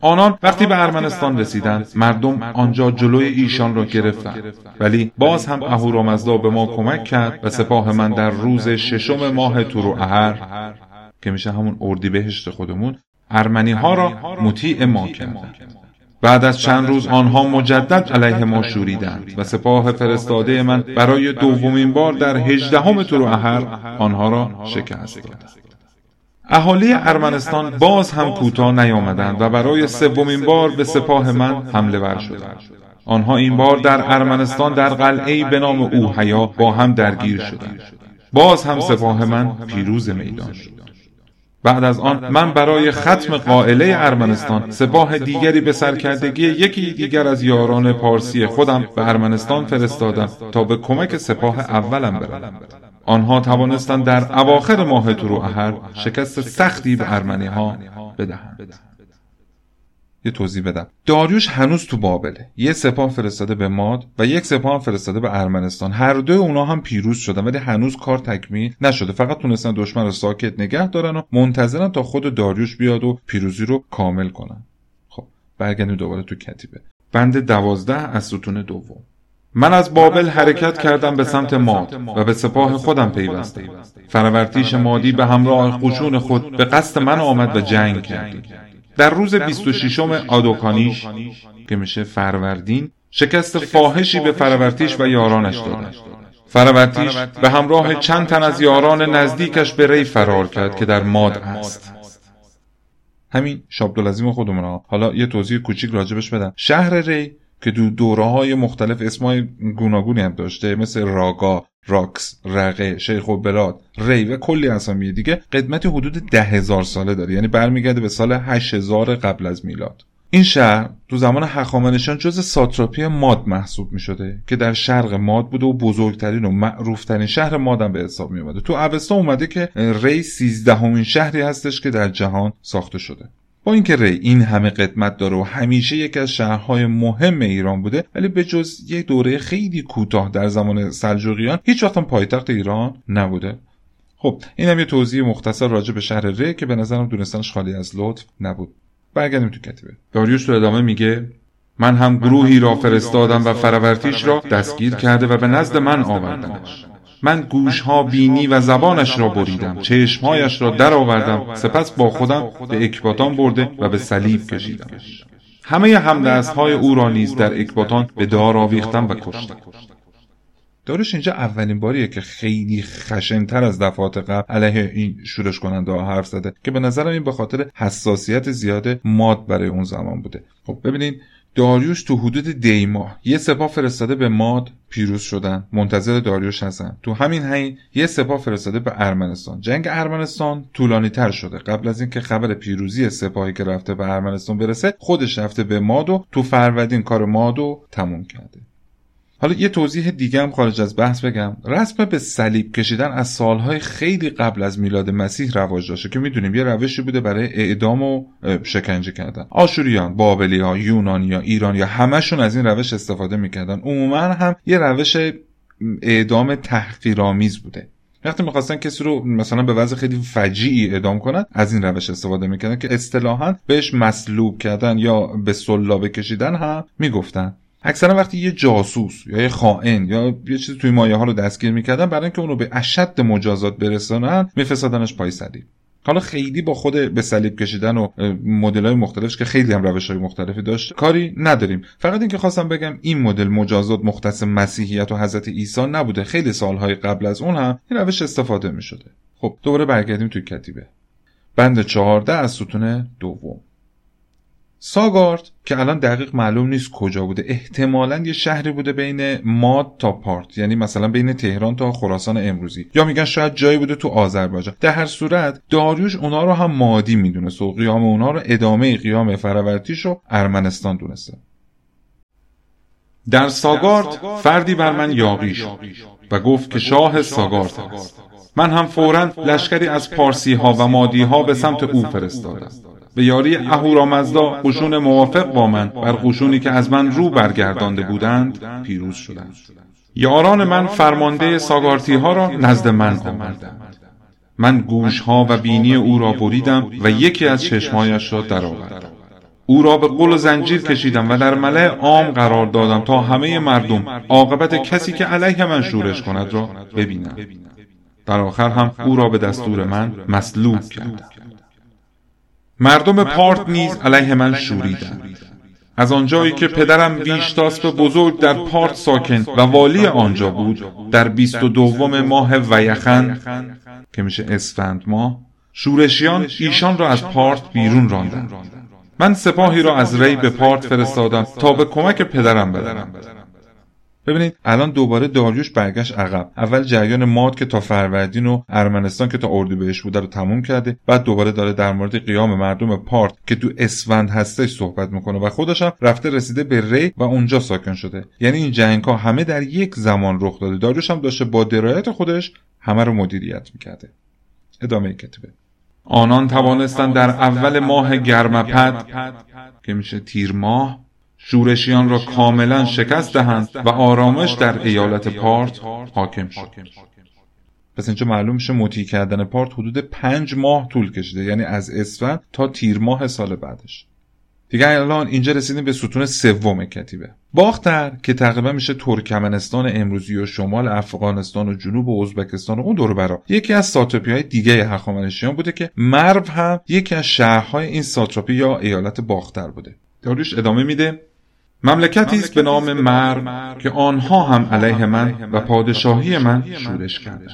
آنان وقتی به ارمنستان رسیدند مردم آنجا جلوی ایشان را گرفتند. ولی باز هم اهورامزدا به ما کمک کرد و سپاه من در روز ششم ماه تورو اهر که میشه همون اردیبهشت خودمون ارمنی ها را مطیع ما کردند. بعد از چند روز آنها مجدد علیه ما شوریدند و سپاه فرستاده من برای دومین بار در هجدهم تورو اهر آنها را شکست دادند اهالی ارمنستان باز هم کوتاه نیامدند و برای سومین بار به سپاه من حمله ور شدند. آنها این بار در ارمنستان در قلعه به نام اوهیا با هم درگیر شدند. باز هم سپاه من پیروز میدان شد. بعد از آن من برای ختم قائله ارمنستان سپاه دیگری به سرکردگی یکی دیگر از یاران پارسی خودم به ارمنستان فرستادم تا به کمک سپاه اولم بروم آنها توانستند در اواخر ماه تورو اهر شکست سختی به ارمنی ها بدهند. یه توضیح بدم. داریوش هنوز تو بابله. یه سپاه فرستاده به ماد و یک سپاه فرستاده به ارمنستان. هر دوی اونا هم پیروز شدن ولی هنوز کار تکمیل نشده. فقط تونستن دشمن رو ساکت نگه دارن و منتظرن تا خود داریوش بیاد و پیروزی رو کامل کنن. خب برگردیم دوباره تو کتیبه. بند دوازده از ستون دوم. من از بابل حرکت کردم به سمت ماد و به سپاه خودم پیوستم. فرورتیش مادی به همراه قشون خود به قصد من آمد و جنگ کردیم در روز 26 آدوکانیش که میشه فروردین شکست فاحشی به فرورتیش و یارانش دادند فرورتیش به همراه چند تن از یاران نزدیکش به ری فرار کرد که در ماد است همین شابدالعظیم خودمون ها. حالا یه توضیح کوچیک راجبش بدم. شهر ری که دو دوره های مختلف اسمای گوناگونی هم داشته مثل راگا راکس رقه شیخ و بلاد ری و کلی اسامی دیگه قدمت حدود ده هزار ساله داره. یعنی برمیگرده به سال 8000 قبل از میلاد. این شهر تو زمان هخامنشیان جز ساتراپی ماد محسوب می شده که در شرق ماد بوده و بزرگترین و معروفترین شهر مادم به حساب می اومده تو اوستا اومده که ری سیزدهمین شهری هستش که در جهان ساخته شده. با اینکه ری این همه قدمت داره و همیشه یکی از شهرهای مهم ایران بوده ولی به جز یک دوره خیلی کوتاه در زمان سلجوقیان هیچ وقت پایتخت ایران نبوده. خب این هم یه توضیح مختصر راجع به شهر ری که به نظرم دونستنش خالی از لطف نبود. برگردیم تو کتیبه. داریوش تو ادامه میگه من هم گروهی را فرستادم و فرورتیش را دستگیر کرده و به نزد من آوردنش من گوشها بینی و زبانش را بریدم. چشمهایش را درآوردم سپس با خودم به اکباتان برده و به صلیب کشیدمش همه همدست های او را نیز در اکباتان به دار آویختم و کشتم. دارش اینجا اولین باریه که خیلی خشنتر از دفعات قبل علیه این شورش کننده ها حرف زده که به نظرم این به خاطر حساسیت زیاد ماد برای اون زمان بوده. خب ببینید داریوش تو حدود دیماه یه سپاه فرستاده به ماد پیروز شدن. منتظر داریوش هستن. تو همین حین یه سپاه فرستاده به ارمنستان. جنگ ارمنستان طولانی تر شده. قبل از اینکه خبر پیروزی سپاهی که رفته به ارمنستان برسه خودش رفته به ماد و تو فروردین کار مادو تموم کرده. حالا یه توضیح دیگه هم خارج از بحث بگم. رسم به صلیب کشیدن از سالهای خیلی قبل از میلاد مسیح رواج داشته که می‌دونیم یه روشی بوده برای اعدام و شکنجه کردن. آشوریان بابلی ها یونانی ها ایران یا همشون از این روش استفاده می‌کردن. عموما هم یه روش اعدام تحقیرآمیز بوده. وقتی می‌خواستن کسی رو مثلا به وضع خیلی فجیعی اعدام کنن از این روش استفاده می‌کردن که اصطلاحا بهش مصلوب کردن یا به سلابه کشیدن هم می‌گفتن. اکثرا وقتی یه جاسوس یا یه خائن یا یه چیزی توی مایه ها رو دستگیر می‌کردن برای اینکه اونو به اشد مجازات برسانن میفرستادنش پای صلیب. حالا خیلی با خود به صلیب کشیدن و مدل های مختلفش که خیلی هم روش های مختلفی داشت کاری نداریم. فقط اینکه خواستم بگم این مدل مجازات مختص مسیحیت و حضرت عیسی نبوده خیلی سالهای قبل از اون هم این روش استفاده می شده خب دوباره برگردیم توی کتیبه. بند چهارده از ستون دوم. ساگارد که الان دقیق معلوم نیست کجا بوده احتمالا یه شهری بوده بین ماد تا پارت یعنی مثلا بین تهران تا خراسان امروزی. یا میگن شاید جایی بوده تو آذربایجان. در هر صورت داریوش اونا رو هم مادی می‌دونه و قیام اونا رو ادامه قیام فرورتیش رو ارمنستان دونسته. در ساگارد فردی بر من یاقی و گفت که شاه ساگارد است من هم فورا لشکری از پارسی ها و مادی ها به سمت او فرستادم. به یاری اهورامزدا قشون موافق با من بر قشونی که از من رو برگردانده بودند پیروز شدند. یاران من فرمانده ساگارتی ها را نزد من آوردند. من گوش ها و بینی او را بریدم و یکی از چشمایش را درآوردم. او را به قل و زنجیر کشیدم و در ملع عام قرار دادم تا همه مردم عاقبت کسی که علیه من شورش کند را ببینند در آخر هم او را به دستور من مسلوب کردم. مردم پارت نیز علیه من شوریدند. از آنجایی که پدرم به بزرگ در پارت ساکن و والی آنجا بود در بیست و دوم ماه ویخن که میشه اسفند ماه شورشیان ایشان را از پارت بیرون راندند. من سپاهی را از ری به پارت فرستادم تا به کمک پدرم بدرم ببینید الان دوباره داریوش برگشت عقب. اول جریان ماد که تا فروردین و ارمنستان که تا اردیبهشت بوده رو تموم کرده بعد دوباره داره در مورد قیام مردم پارت که تو اسفند هستش صحبت می‌کنه و خودش هم رفته رسیده به ری و اونجا ساکن شده. یعنی این جنگ ها همه در یک زمان رخ داده. داریوش هم داشته با درایت خودش همه رو مدیریت می‌کرده. ادامه کتبه آنان توانستند در اول ماه گرمپد که میشه تیر ماه شورشیان را کاملا شکست دهند و آرامش در ایالت پارت حاکم شد. پس اینجا معلوم میشه مطیع کردن پارت حدود پنج ماه طول کشیده یعنی از اسفند تا تیر ماه سال بعدش. دیگه الان اینجا رسیدیم به ستون سوم کتیبه. باختر که تقریبا میشه ترکمنستان امروزی و شمال افغانستان و جنوب و ازبکستان و اون دور برا. یکی از ساتراپی های دیگه هخامنشیان بوده که مرو هم یکی از شهرهای این ساتراپی یا ایالت باختر بوده. داریوش ادامه میده. مملکتی است به نام مرو که آنها هم علیه من و پادشاهی من شورش کردند.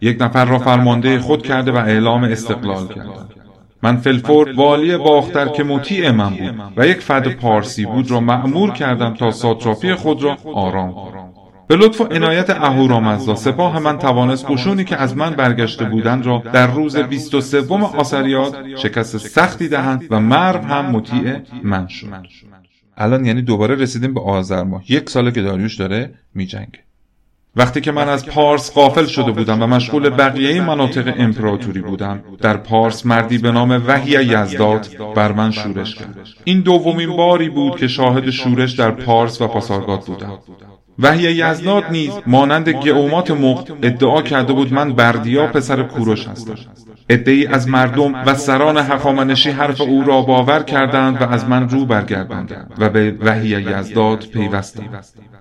یک نفر را فرمانده خود کرده و اعلام استقلال کرد. من فلفور والی باختر که مطیع من بود و یک فد پارسی بود را معمور کردم تا ساتراپی خود را آرام کنم. به لطف و عنایت اهورامزدا سپاه من توانست قشونی که از من برگشته بودند را در روز 23 آسریاد شکست سختی دهند و مرو هم مطیع من شد الان یعنی دوباره رسیدیم به آذر ماه. یک ساله که داریوش داره میجنگه. وقتی که من از پارس قافل شده بودم و مشغول بقیه مناطق امپراتوری بودم در پارس مردی به نام وحی یزداد بر من شورش کرد. این دومین باری بود که شاهد شورش در پارس و پاسارگاد بودم. وحی یزداد نیز مانند گئومات مقت ادعا کرده بود من بردیا پسر کوروش هستم. ادعی از مردم و سران حقامنشی حرف او را باور کردند و از من رو برگرداندند و به وحی یزداد پیوستم.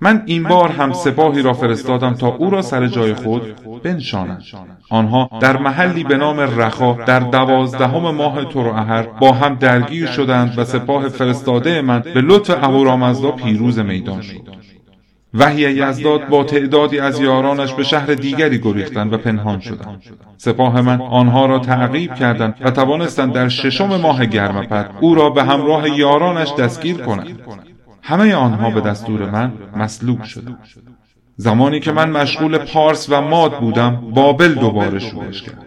من این بار هم سپاهی را فرستادم تا او را سر جای خود بنشانند. آنها در محلی به نام رخا در دوازدهم ماه تورعهر با هم درگیر شدند و سپاه فرستاده من به لطف اهورامزدا پیروز میدان شد. وحی یزداد با تعدادی از یارانش به شهر دیگری گریختند و پنهان شدند. سپاه من آنها را تعقیب کردند و توانستند در ششم ماه گرمپد او را به همراه یارانش دستگیر کنند. همه آنها به دستور من مسلوب شدند. زمانی که من مشغول پارس و ماد بودم بابل دوباره شورش کرد.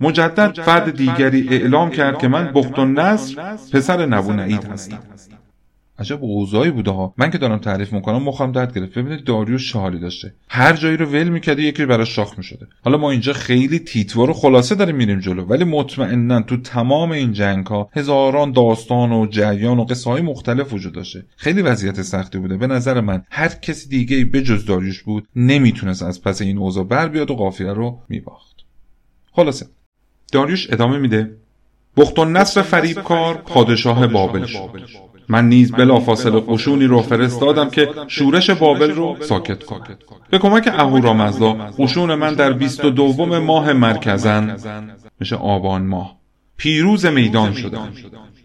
مجدد فرد دیگری اعلام کرد که من بخت و نصر پسر نبونعید هستم. عجب اوضاعی بوده ها. من که دارم تعریف می‌کنم مخم درد گرفت. ببینید داریوش شالی داشته. هر جایی رو ول می‌کرده یکی براش شاخ می‌شده. حالا ما اینجا خیلی تیتوار و خلاصه داریم میریم جلو. ولی مطمئنا تو تمام این جنگ ها هزاران داستان و جریان و قصه های مختلف وجود داشته. خیلی وضعیت سختی بوده. به نظر من هر کسی دیگه بجز داریوش بود نمی‌تونست از پس این اوضاع بر بیاد و قافیه رو میباخت. خلاصه. داریوش ادامه میده. بخت و نصر فریبکار پادشاه بابل. شد من نیز بلافاصله قشونی رو فرستادم که شورش بابل رو ساکت کن به کمک اهورامزدا قشون من در بیست و دوم ماه مرکزن. میشه آبان ماه. پیروز میدان شدند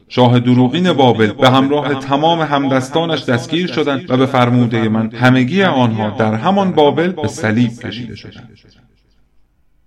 شاه دروغین بابل به همراه تمام همدستانش دستگیر شدند و به فرموده من همگی آنها در همان بابل به صلیب کشیده شدند.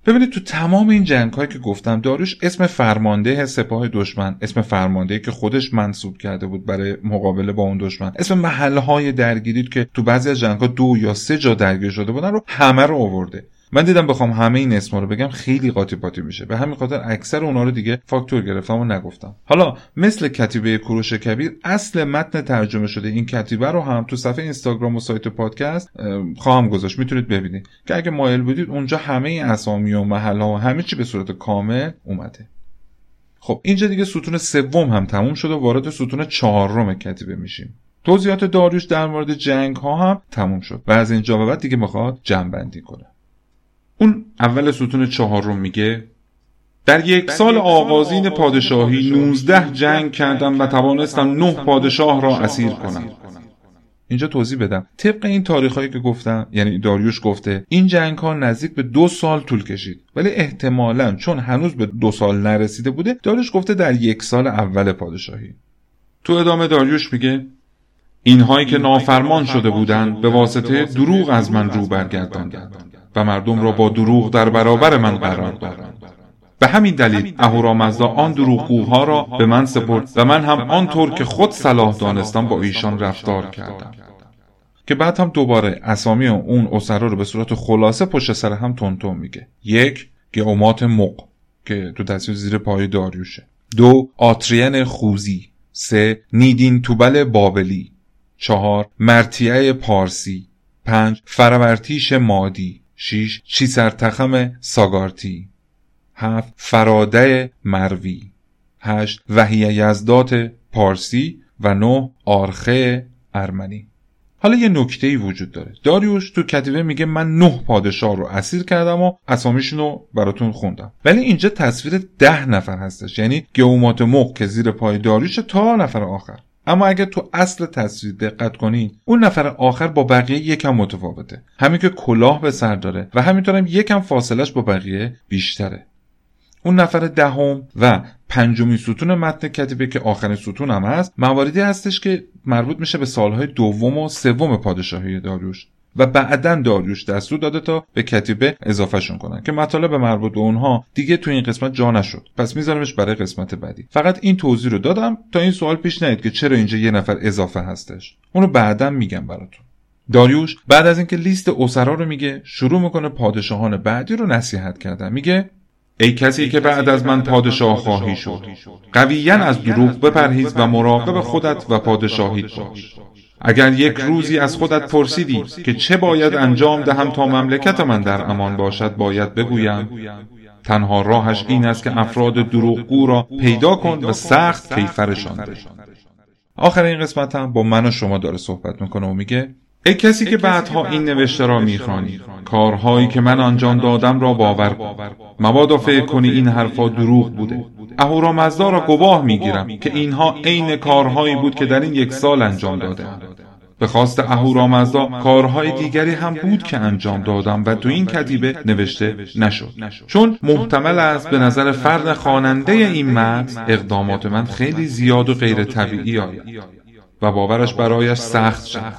ببینید تو تمام این جنگ هایی که گفتم داریوش اسم فرمانده سپاه دشمن اسم فرمانده که خودش منصوب کرده بود برای مقابله با اون دشمن اسم محل های درگیری که تو بعضی از جنگ ها دو یا سه جا درگیر شده بودن رو همه رو آورده. من دیدم بخوام همه این اسما رو بگم خیلی قاطی پاتی میشه. به همین خاطر اکثر اونا رو دیگه فاکتور گرفتم و نگفتم. حالا مثل کتیبه کوروش کبیر اصل متن ترجمه شده این کتیبه رو هم تو صفحه اینستاگرام و سایت پادکست خواهم گذاشت. می‌تونید ببینید. که اگه مایل بودید اونجا همه اسامی و محل ها و همه چی به صورت کامل اومده. خب اینجا دیگه ستون سوم هم تموم شده و وارد ستون چهارم کتیبه میشیم. توضیحات داریوش در مورد جنگ ها هم تموم شد. و از اینجا به بعد دیگه می‌خواد جمع بندی کنه. اون اول ستون چهارم میگه در یک سال آغازین پادشاهی 19 جنگ کردم و توانستم نه پادشاه را اسیر کنم. اینجا توضیح بدم. طبق این تاریخ که گفتم یعنی داریوش گفته این جنگ ها نزدیک به دو سال طول کشید. ولی احتمالا چون هنوز به دو سال نرسیده بوده داریوش گفته در یک سال اول پادشاهی. تو ادامه داریوش میگه اینهایی که نافرمان شده بودند به واسطه دروغ از من رو برگرداندند. و مردم را با دروغ در برابر من قرار دادند به همین دلیل اهورامزدا آن دروغگوها را به من سپرد و من هم آنطور که خود صلاح دانستم با ایشان رفتار کردم. که بعد هم دوباره اسامی اون اسرا رو به صورت خلاصه پشت سر هم تونتون میگه. یک گئومات مق که تو تصویر زیر پای داریوشه. دو آترین خوزی. سه نیدین توبل بابلی. چهار مرتیه پارسی. پنج فرورتیش مادی. شیش چیسرتخم ساگارتی؟ هفت فراده مروی؟ هشت وحیه یزدات پارسی؟ و نه آرخه ارمنی؟ حالا یه نکته ای وجود داره. داریوش تو کتیبه میگه من نه پادشاه رو اسیر کردم و اسامیشون رو براتون خوندم. ولی اینجا تصویر ده نفر هستش. یعنی گومات مخ که زیر پای داریوش تا نفر آخر. اما اگر تو اصل تصویر دقت کنید اون نفر آخر با بقیه یکم متفاوته. همین که کلاه به سر داره و همینطورم یکم فاصلش با بقیه بیشتره. اون نفر دهم و پنجمین ستون متن کتیبه که آخرین ستون هم هست مواردی هستش که مربوط میشه به سالهای دوم و سوم پادشاهی داریوش. و بعدا داریوش دستور داده تا به کتیبه اضافهشون کنن که مطالب مربوط به اونها دیگه تو این قسمت جا نشد. پس میذارمش برای قسمت بعدی. فقط این توضیح رو دادم تا این سوال پیش نیاد که چرا اینجا یه نفر اضافه هستش. اونو بعدا میگم براتون. داریوش بعد از اینکه لیست اسرا رو میگه شروع می‌کنه پادشاهان بعدی رو نصیحت کردن. میگه ای کسی که بعد از من پادشاه خواهی شد قویا از دروغ بپرهیز و مراقب خودت و پادشاهیت باش. اگر یک روزی از خودت پرسیدی که چه باید انجام دهم تا مملکت من در امان باشد باید بگویم. تنها راهش این است که افراد دروغگو را پیدا کن و سخت کیفرشان ده آخر این قسمت هم با من و شما داره صحبت می‌کنه و میگه ای کسی که بعدها این نوشته را می‌خوانی کارهایی که من انجام دادم را باور کن. مبادا فکر کنی این حرفا دروغ بوده. اهورامزدا را گواه می‌گیرم که اینها عین کارهایی بود که در این یک سال انجام داده به خواست اهورامزدا کارهای دیگری هم بود که انجام دادم و تو این کتیبه نوشته نشد. چون محتمل است به نظر فرد خواننده این متن اقدامات من خیلی زیاد و غیر طبیعی آید و باورش برایش سخت شد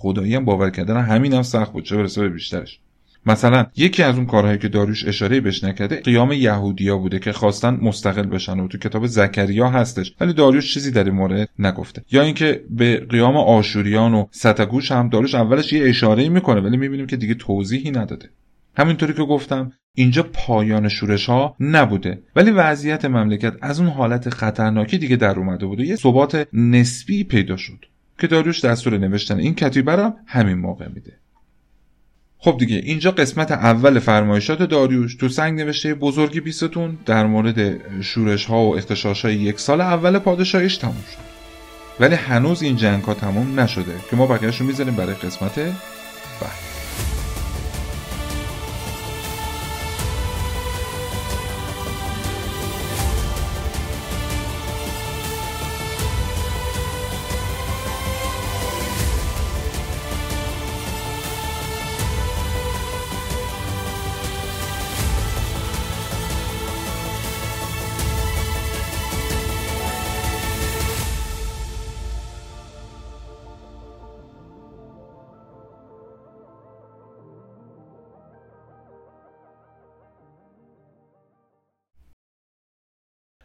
خدایی هم باور کردن همین هم سخت بود چه برسه به بیشترش؟ مثلا یکی از اون کارهایی که داریوش اشاره بهش نکرده قیام یهودیا بوده که خواستن مستقل بشن و تو کتاب زکریا هستش ولی داریوش چیزی در این مورد نگفته. یا اینکه به قیام آشوریان و ستگوش هم داریوش اولش یه اشاره می‌کنه ولی می‌بینیم که دیگه توضیحی نداده. همینطوری که گفتم اینجا پایان شورش ها نبوده. ولی وضعیت مملکت از اون حالت خطرناکی دیگه در اومده بوده یه ثبات نسبی پیدا شد. که داریوش دستور نوشتن این کتیبه را همین موقع میده. خب دیگه اینجا قسمت اول فرمایشات داریوش تو سنگ نوشته بزرگی بیستون در مورد شورش ها و اختشاش های یک سال اول پادشاهیش تموم شد. ولی هنوز این جنگ ها تموم نشده که ما بقیهش رو می‌ذاریم برای قسمت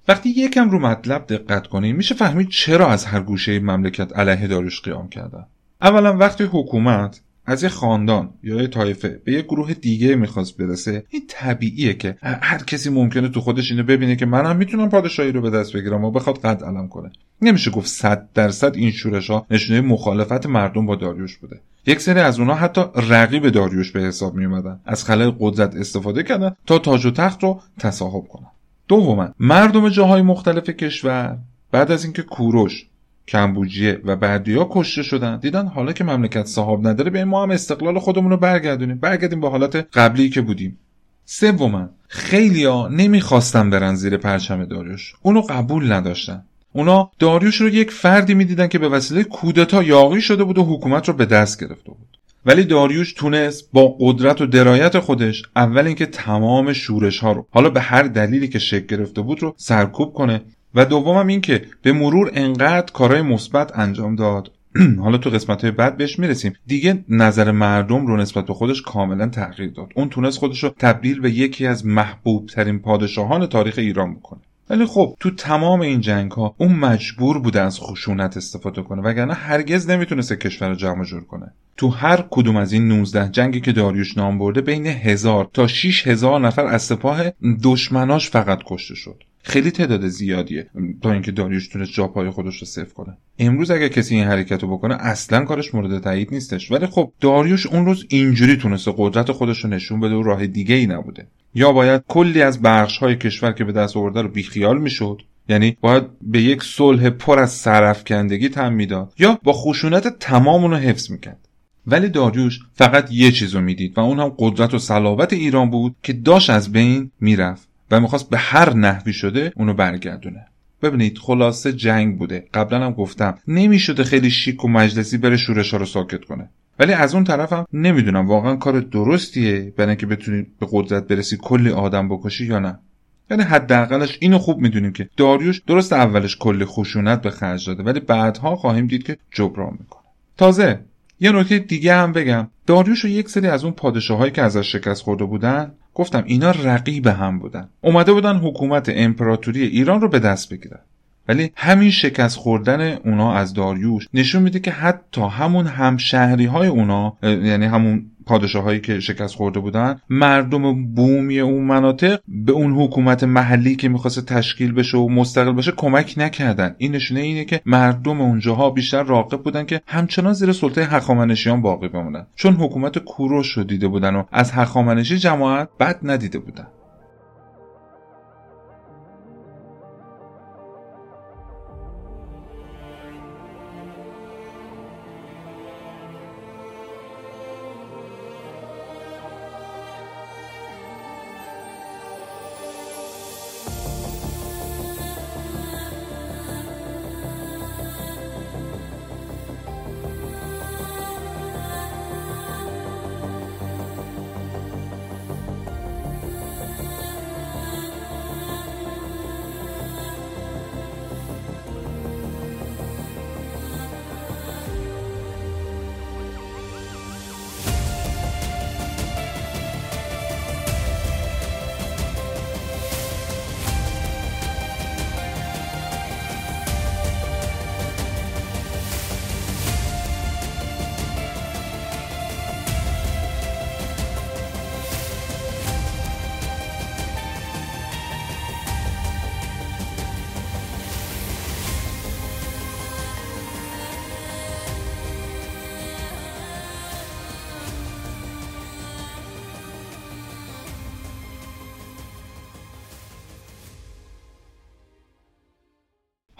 وقتی یکم رو مطلب دقت کنیم میشه فهمید چرا از هر گوشه مملکت علیه داریوش قیام کردن. اولا وقتی حکومت از یه خاندان یا یه طایفه به یه گروه دیگه می‌خواست برسه این طبیعیه که هر کسی ممکنه تو خودش اینو ببینه که منم می‌تونم پادشاهی رو به دست بگیرم و بخواد قد علم کنه. نمیشه گفت صد درصد این شورش ها نشونه مخالفت مردم با داریوش بوده. یک سری از اونها حتی رقیب داریوش به حساب می اومدن از خلای قدرت استفاده کردن تا تاج و تخت رو تصاحب کنن. دوما مردم جاهای مختلف کشور بعد از اینکه کوروش کمبوجیه و بعدیا کشته شدن دیدن حالا که مملکت صاحب نداره به ما هم استقلال خودمون رو برگردونیم. برگردیم به حالت قبلی که بودیم. سوما خیلیا نمی‌خواستن برن زیر پرچم داریوش. اونو قبول نداشتن. اونا داریوش رو یک فردی می‌دیدن که به وسیله کودتا یاقی شده بود و حکومت رو به دست گرفته بود. ولی داریوش تونست با قدرت و درایت خودش اول اینکه تمام شورش ها رو حالا به هر دلیلی که شکل گرفته بود رو سرکوب کنه و دومم این که به مرور انقدر کارهای مثبت انجام داد. *clears throat* حالا تو قسمت های بعد بهش می‌رسیم. دیگه نظر مردم رو نسبت به خودش کاملا تغییر داد. اون تونست خودش رو تبدیل به یکی از محبوب ترین پادشاهان تاریخ ایران بکنه. ولی خب تو تمام این جنگ ها اون مجبور بوده از خشونت استفاده کنه وگرنه هرگز نمی‌تونست کشور رو جمع جور کنه. تو هر کدوم از این 19 جنگی که داریوش نام برده بین هزار تا 6 هزار نفر از سپاه دشمناش فقط کشته شد. خیلی تعداد زیادیه. تا اینکه داریوش تونست جا پای خودش رو صفر کنه. امروز اگر کسی این حرکت رو بکنه اصلا کارش مورد تایید نیستش. ولی خب داریوش اون روز اینجوری تونسته قدرت خودش رو نشون بده و راه دیگه ای نبوده. یا باید کلی از بخش های کشور که به دست آورده رو بیخیال می‌شد یعنی باید به یک صلح پر از سرفکندگی تم می‌داد یا با خشونت تمام رو حفظ می‌کرد. ولی داریوش فقط یه چیز رو می‌دید و اون هم قدرت و صلابت ایران بود که داشت از بین می‌رفت. و می‌خواست به هر نحوی شده اونو برگردونه. ببینید خلاصه جنگ بوده. قبلا هم گفتم نمی‌شده خیلی شیک و مجلسی بره شورش ها رو ساکت کنه. ولی از اون طرفم نمی‌دونم واقعا کار درستیه برای اینکه بتونی به قدرت برسی کلی آدم بکشی یا نه. یعنی حداقلش اینو خوب می‌دونیم که داریوش درست اولش کلی خشونت به خرج داده ولی بعدها خواهیم دید که جبران می‌کنه. تازه یه نکته دیگه هم بگم. داریوش و یک سری از اون پادشاهایی که ازش شکست خورده بودن گفتم اینا رقیب هم بودن. اومده بودن حکومت امپراتوری ایران رو به دست بگیرن. ولی همین شکست خوردن اونا از داریوش نشون میده که حتی همون همشهری های اونا یعنی همون پادشاهایی که شکست خورده بودن مردم بومی اون مناطق به اون حکومت محلی که می‌خواست تشکیل بشه و مستقل بشه کمک نکردن. این نشونه اینه که مردم اونجاها بیشتر راقب بودن که همچنان زیر سلطه هخامنشیان باقی بمونن. چون حکومت کوروش رو دیده بودن و از هخامنشی جماعت بد ندیده بودن.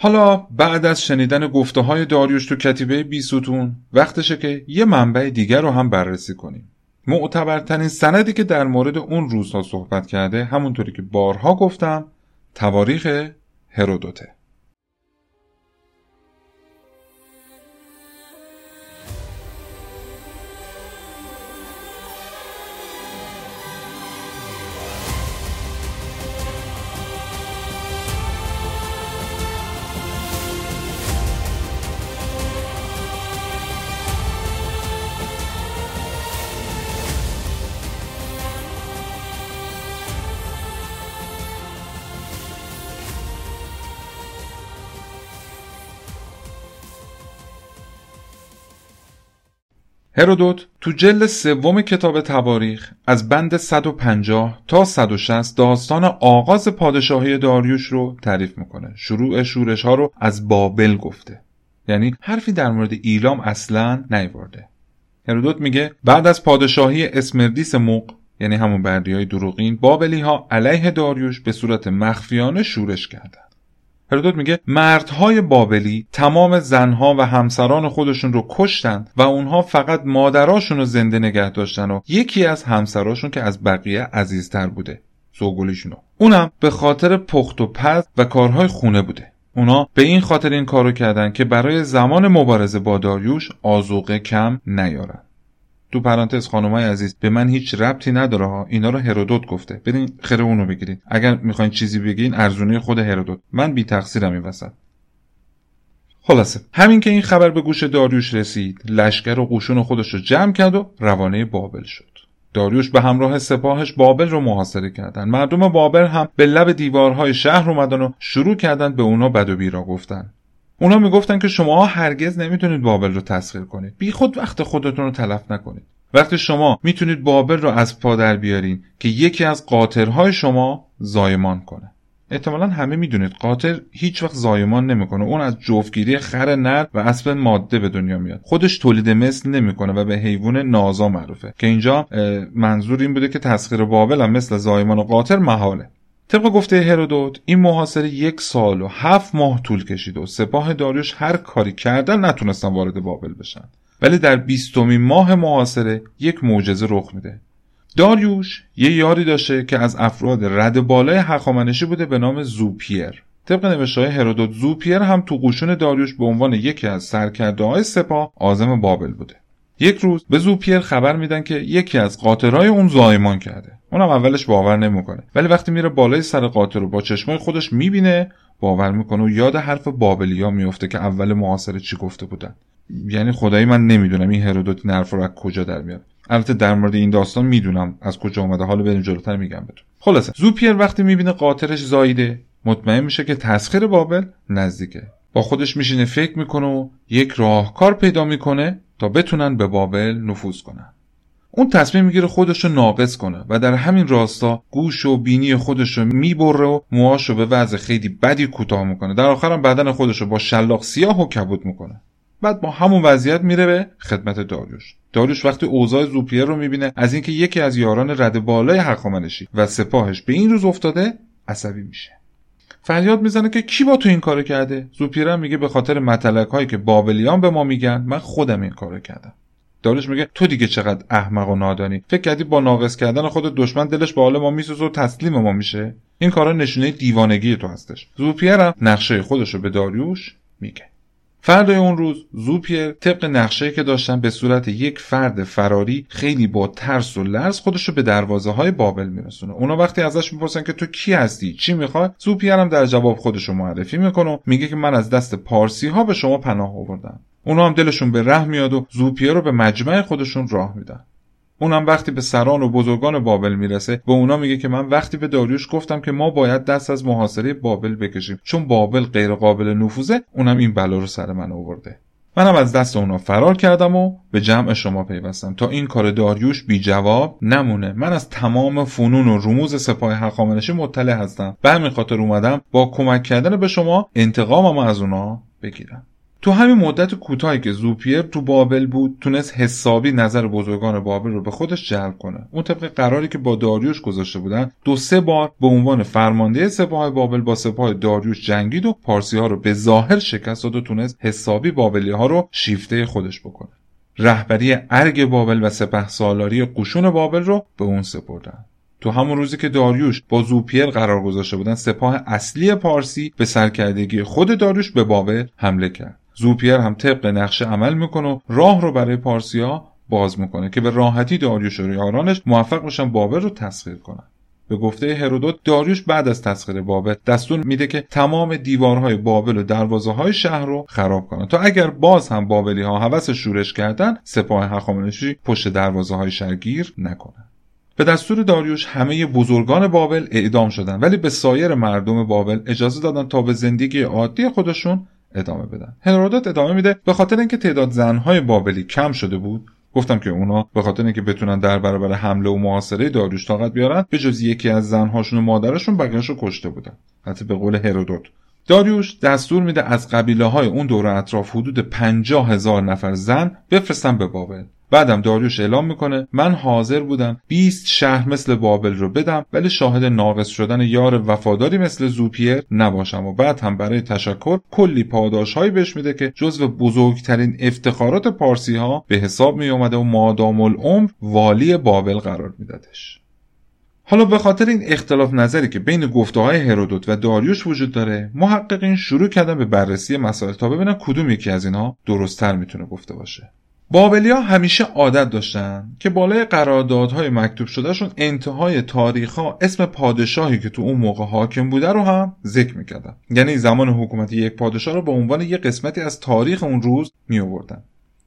حالا بعد از شنیدن گفته های داریوش تو کتیبه بیستون وقتشه که یه منبع دیگر رو هم بررسی کنیم. معتبرترین سندی که در مورد اون روزها صحبت کرده همونطوری که بارها گفتم تواریخ هرودوته. هرودوت تو جلد سوم کتاب تواریخ از بند 150 تا 160 داستان آغاز پادشاهی داریوش رو تعریف می‌کنه. شروع شورش ها رو از بابل گفته. یعنی حرفی در مورد ایلام اصلا نیورده. هرودوت میگه بعد از پادشاهی اسمردیس موق یعنی همون بردی های دروغین بابلی ها علیه داریوش به صورت مخفیانه شورش کردن هرودوت میگه مردهای بابلی تمام زنها و همسران خودشون رو کشتن و اونها فقط مادراشون رو زنده نگه داشتن و یکی از همسراشون که از بقیه عزیزتر بوده سوگلیشونو اونم به خاطر پخت و پز و کارهای خونه بوده. اونا به این خاطر این کارو کردن که برای زمان مبارزه با داریوش آزوقه کم نیارن. تو پرانتز خانمای عزیز به من هیچ ربطی نداره ها. اینا رو هرودوت گفته. برین خیر اونو بگیرید اگر می‌خواین چیزی بگین ارزونی خود هرودوت. من بی تقصیرم این وسط. خلاصه. همین که این خبر به گوش داریوش رسید لشکر و قوشون خودش رو جمع کرد و روانه بابل شد. داریوش به همراه سپاهش بابل رو محاصره کردند. مردم بابل هم به لب دیوارهای شهر اومدن و شروع کردن به اونا بد و بیرا گفتن. اونا می‌گفتن که شما هرگز نمی‌تونید بابل رو تسخیر کنید. بی خود وقت خودتون رو تلف نکنید. وقتی شما می‌تونید بابل رو از پا در بیارین که یکی از قاطرهای شما زایمان کنه. احتمالا همه می‌دونید قاطر هیچ وقت زایمان نمی‌کنه. اون از جفتگیری خر نر و اسب ماده به دنیا میاد. خودش تولید مثل نمی‌کنه و به حیوان نازا معروفه. که اینجا منظور این بوده که تسخیر بابل هم مثل زایمان و قاطر محاله. طبق گفته هرودوت این محاصره یک سال و هفت ماه طول کشید و سپاه داریوش هر کاری کردن نتونستن وارد بابل بشن. ولی در بیستمین ماه محاصره یک معجزه رخ میده. داریوش یه یاری داشته که از افراد رد بالای هخامنشی بوده به نام زوپیر. طبق نوشته های هرودوت زوپیر هم تو قشون داریوش به عنوان یکی از سرکرده های سپاه آزم بابل بوده. یک روز به زوپیر خبر میدن که یکی از قاطرهای اون زایمان کرده. اونم اولش باور نمی‌کنه. ولی وقتی میره بالای سر قاطر رو با چشمای خودش می‌بینه باور می‌کنه و یاد حرف بابلیا میفته که اول معاصره چی گفته بودن. یعنی خدایی من نمی‌دونم این هرودوت این رو از کجا در میاره البته در مورد این داستان می‌دونم از کجا اومده. حالا بریم جلوتر میگم بهتون. خلاصه زوپیر وقتی می‌بینه قاطرش زایده مطمئن میشه که تسخیر بابل نزدیکه. با خودش میشینه فکر می‌کنه و یک راهکار پیدا می‌کنه تا بتونن به بابل نفوذ کنن. اون تصمیم می‌گیره خودش رو ناقص کنه و در همین راستا گوش و بینی خودش رو می‌بره و موهاش رو به وضع خیلی بدی کوتاه می‌کنه. در آخرم بدن خودش رو با شلاق سیاه و کبود می‌کنه. بعد با همون وضعیت میره به خدمت داریوش. داریوش وقتی اوضاع زوپیر رو می‌بینه از اینکه یکی از یاران رد بالای هخامنشی و سپاهش به این روز افتاده عصبی میشه. فریاد می‌زنه که کی با تو این کارو کرده؟ زوپیر میگه به خاطر متلک هایی که بابلیان به ما میگن من خودم این کارو کردم. داریوش میگه تو دیگه چقدر احمق و نادانی؟ فکر کردی با ناقص کردن خود دشمن دلش به حال ما میسوزه و تسلیم ما میشه؟ این کارا نشونه دیوانگی تو هستش. زوپیر هم نقشه خودش رو به داریوش میگه. فردای اون روز زوپیر طبق نقشه که داشتن به صورت یک فرد فراری خیلی با ترس و لرز خودش رو به دروازه های بابل میرسونه. اونا وقتی ازش می‌پرسن که تو کی هستی؟ چی می‌خوای؟ زوپیر هم در جواب خودش رو معرفی می‌کنه و میگه که من از دست پارسی ها به شما پناه آوردم. اونا هم دلشون به ره میاد و زوپیر رو به مجمع خودشون راه میدن. اونم وقتی به سران و بزرگان بابل می‌رسه به اونا میگه که من وقتی به داریوش گفتم که ما باید دست از محاصره بابل بکشیم چون بابل غیر قابل نفوذه اونم این بلا رو سر من آورده. منم از دست اونا فرار کردم و به جمع شما پیوستم. تا این کار داریوش بی جواب نمونه. من از تمام فنون و رموز سپاه هخامنشی مطلع هستم. به همین خاطر اومدم با کمک کردن به شما انتقامم از اونا بگیرم. تو همین مدت کوتاهی که زوپیر تو بابل بود تونست حسابی نظر بزرگان بابل رو به خودش جلب کنه. اون طبق قراری که با داریوش گذاشته بودن دو سه بار به عنوان فرمانده سپاه بابل با سپاه داریوش جنگید و پارسی ها رو به ظاهر شکست داد و تونست حسابی بابلی ها رو شیفته خودش بکنه. رهبری ارگ بابل و سپه سالاری قشون بابل رو به اون سپردن. تو همون روزی که داریوش با زوپیر قرار گذاشته بودن سپاه اصلی پارسی به سرکردگی خود داریوش به بابل حمله کرد. زوپیر هم طبق نقشه عمل می‌کنه و راه رو برای پارسیا باز می‌کنه که به راحتی داریوش و یارانش موفق باشن بابل رو تسخیر کنن. به گفته هرودوت داریوش بعد از تسخیر بابل دستور میده که تمام دیوارهای بابل و دروازه های شهر رو خراب کنن تا اگر باز هم بابلی ها حوس شورش کردن سپاه هخامنشی پشت دروازه های شهرگیر نکنن. به دستور داریوش همه بزرگان بابل اعدام شدن ولی به سایر مردم بابل اجازه دادن تا به زندگی عادی خودشون ادامه بدن. هرودوت ادامه میده به خاطر اینکه تعداد زنهای بابلی کم شده بود. گفتم که اونا به خاطر اینکه بتونن در برابر حمله و محاصره داریوش طاقت بیارن به جز یکی از زنهاشون و مادرشون بقیه‌اشو کشته بودن. حتی به قول هرودوت. داریوش دستور میده از قبیله های اون دور اطراف حدود پنجاه هزار نفر زن بفرستن به بابل. بعدم داریوش اعلام می‌کنه من حاضر بودم 20 شهر مثل بابل رو بدم ولی شاهد ناقص شدن یار وفاداری مثل زوپیر نباشم. و بعد هم برای تشکر کلی پاداش هایی بهش میده که جزو بزرگترین افتخارات پارسی ها به حساب می اومده و مادام العمر والی بابل قرار میدادش. حالا به خاطر این اختلاف نظری که بین گفته های هرودوت و داریوش وجود داره محققین شروع کردن به بررسی مسائل تا ببینن کدوم یکی از اینها درستتر می‌تونه گفته باشه. بابلیا همیشه عادت داشتن که بالای قراردادهای مکتوب شدهشون انتهای تاریخ ها اسم پادشاهی که تو اون موقع حاکم بوده رو هم ذکر می‌کردن. یعنی زمان حکومت یک پادشاه رو به عنوان یک قسمتی از تاریخ اون روز می آوردن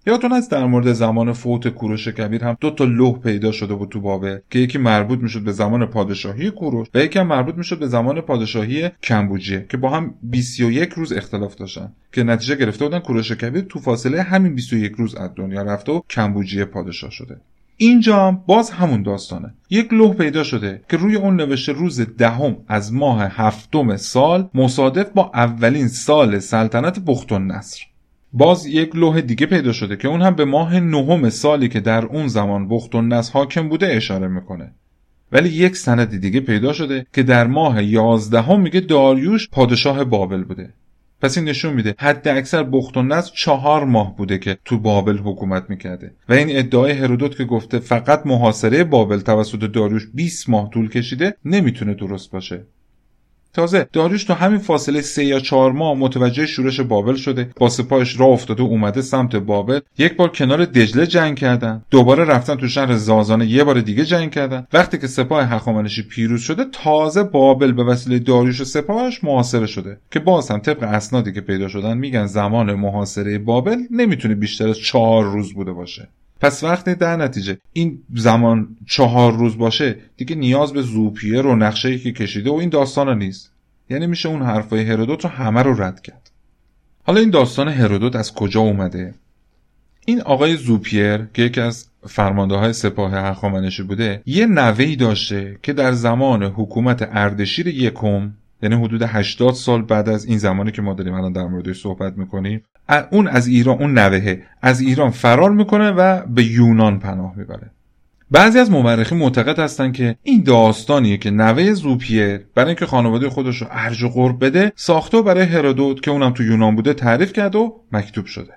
یادتون از در مورد زمان فوت کوروش کبیر هم دو تا لوح پیدا شده بود تو بابل که یکی مربوط می‌شد به زمان پادشاهی کوروش و یکی هم مربوط می‌شد به زمان پادشاهی کمبوجیه که با هم 21 روز اختلاف داشتن که نتیجه گرفته بودن کوروش کبیر تو فاصله همین 21 روز از دنیا رفته و کمبوجیه پادشاه شده. اینجا هم باز همون داستانه. یک لوح پیدا شده که روی اون نوشته روز دهم از ماه هفتم سال مصادف با اولین سال سلطنت بخت نصر. باز یک لوح دیگه پیدا شده که اون هم به ماه نهم سالی که در اون زمان بخت و نس حاکم بوده اشاره می‌کنه. ولی یک سند دیگه پیدا شده که در ماه یازدهم میگه داریوش پادشاه بابل بوده. پس این نشون میده حد اکثر بخت و نصر چهار ماه بوده که تو بابل حکومت می‌کرده. و این ادعای هرودوت که گفته فقط محاصره بابل توسط داریوش 20 ماه طول کشیده نمی‌تونه درست باشه. تازه داریوش تو همین فاصله سه یا چهار ماه متوجه شورش بابل شده. با سپاهش راه افتاده اومده سمت بابل. یک بار کنار دجله جنگ کردن. دوباره رفتن تو شهر زازانه یه بار دیگه جنگ کردن. وقتی که سپاه هخامنشی پیروز شده تازه بابل به وسیله داریوش و سپاهش محاصره شده. که باز هم طبق اسنادی که پیدا شدن میگن زمان محاصره بابل نمی‌تونه بیشتر از چهار روز بوده باشه. پس وقتی در نتیجه. این زمان چهار روز باشه دیگه نیاز به زوپیه رو نقشه که کشیده و این داستان نیست. یعنی میشه اون حرفای هرودوت رو همه رو رد کرد. حالا این داستان هرودوت از کجا اومده؟ این آقای زوپیر که یکی از فرمانده های سپاه هخامنشی بوده یه نوهی داشته که در زمان حکومت اردشیر یکم یعنی حدود 80 سال بعد از این زمانی که ما داریم الان در موردش صحبت می‌کنیم اون از ایران اون نوهه از ایران فرار می‌کنه و به یونان پناه می‌بره. بعضی از مورخین معتقد هستند که این داستانیه که نوه زوپیر برای اینکه خانواده خودش رو ارج و قرب بده ساخته و برای هرودوت که اونم تو یونان بوده تعریف کرد و مکتوب شده.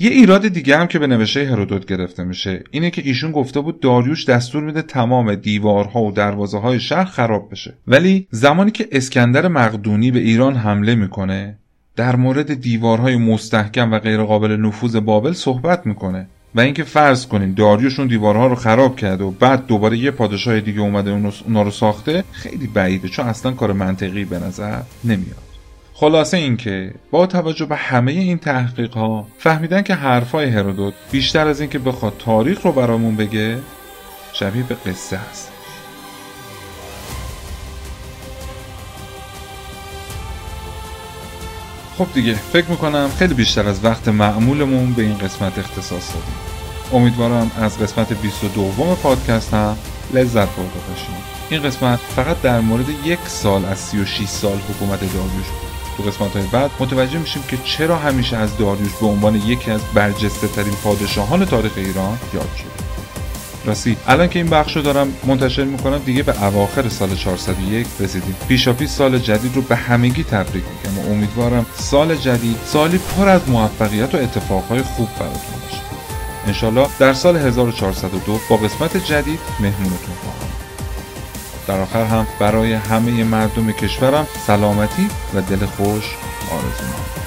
یه ایراد دیگه هم که به نوشته هرودوت گرفته میشه اینه که ایشون گفته بود داریوش دستور میده تمام دیوارها و دروازه های شهر خراب بشه. ولی زمانی که اسکندر مقدونی به ایران حمله می‌کنه در مورد دیوارهای مستحکم و غیرقابل نفوذ بابل صحبت می‌کنه و اینکه فرض کنیم داریوش اون دیوارها رو خراب کرده و بعد دوباره یه پادشاه دیگه اومده اونا رو ساخته خیلی بعیده چون اصلا کار منطقی به نظر نمیاد. خلاصه اینکه با توجه به همه این تحقیق ها فهمیدن که حرفای هرودوت بیشتر از اینکه بخواد تاریخ رو برامون بگه شبیه به قصه است. خب دیگه فکر می‌کنم خیلی بیشتر از وقت معمولمون به این قسمت اختصاص دادیم. امیدوارم از قسمت 22 پادکست هم لذت برده باشیم این قسمت فقط در مورد یک سال از 36 سال حکومت داریوش بود. تو قسمت های بعد متوجه میشیم که چرا همیشه از داریوش به عنوان یکی از برجسته ترین پادشاهان تاریخ ایران یاد شد. راستی. الان که این بخش رو دارم منتشر می‌کنم دیگه به اواخر سال 401 رسیدیم. پیشاپی سال جدید رو به همگی تبریک میگم و امیدوارم سال جدید سالی پر از موفقیت و اتفاقهای خوب براتون باشه. انشالله در سال 1402 با قسمت جدید مهمونتون خواهم. در آخر هم برای همه مردم کشورم سلامتی و دل خوش آرزو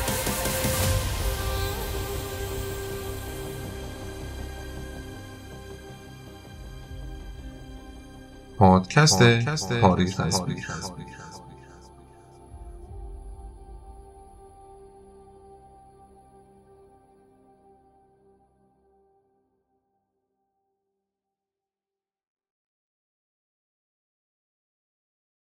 پادکست تاریخ اسپیک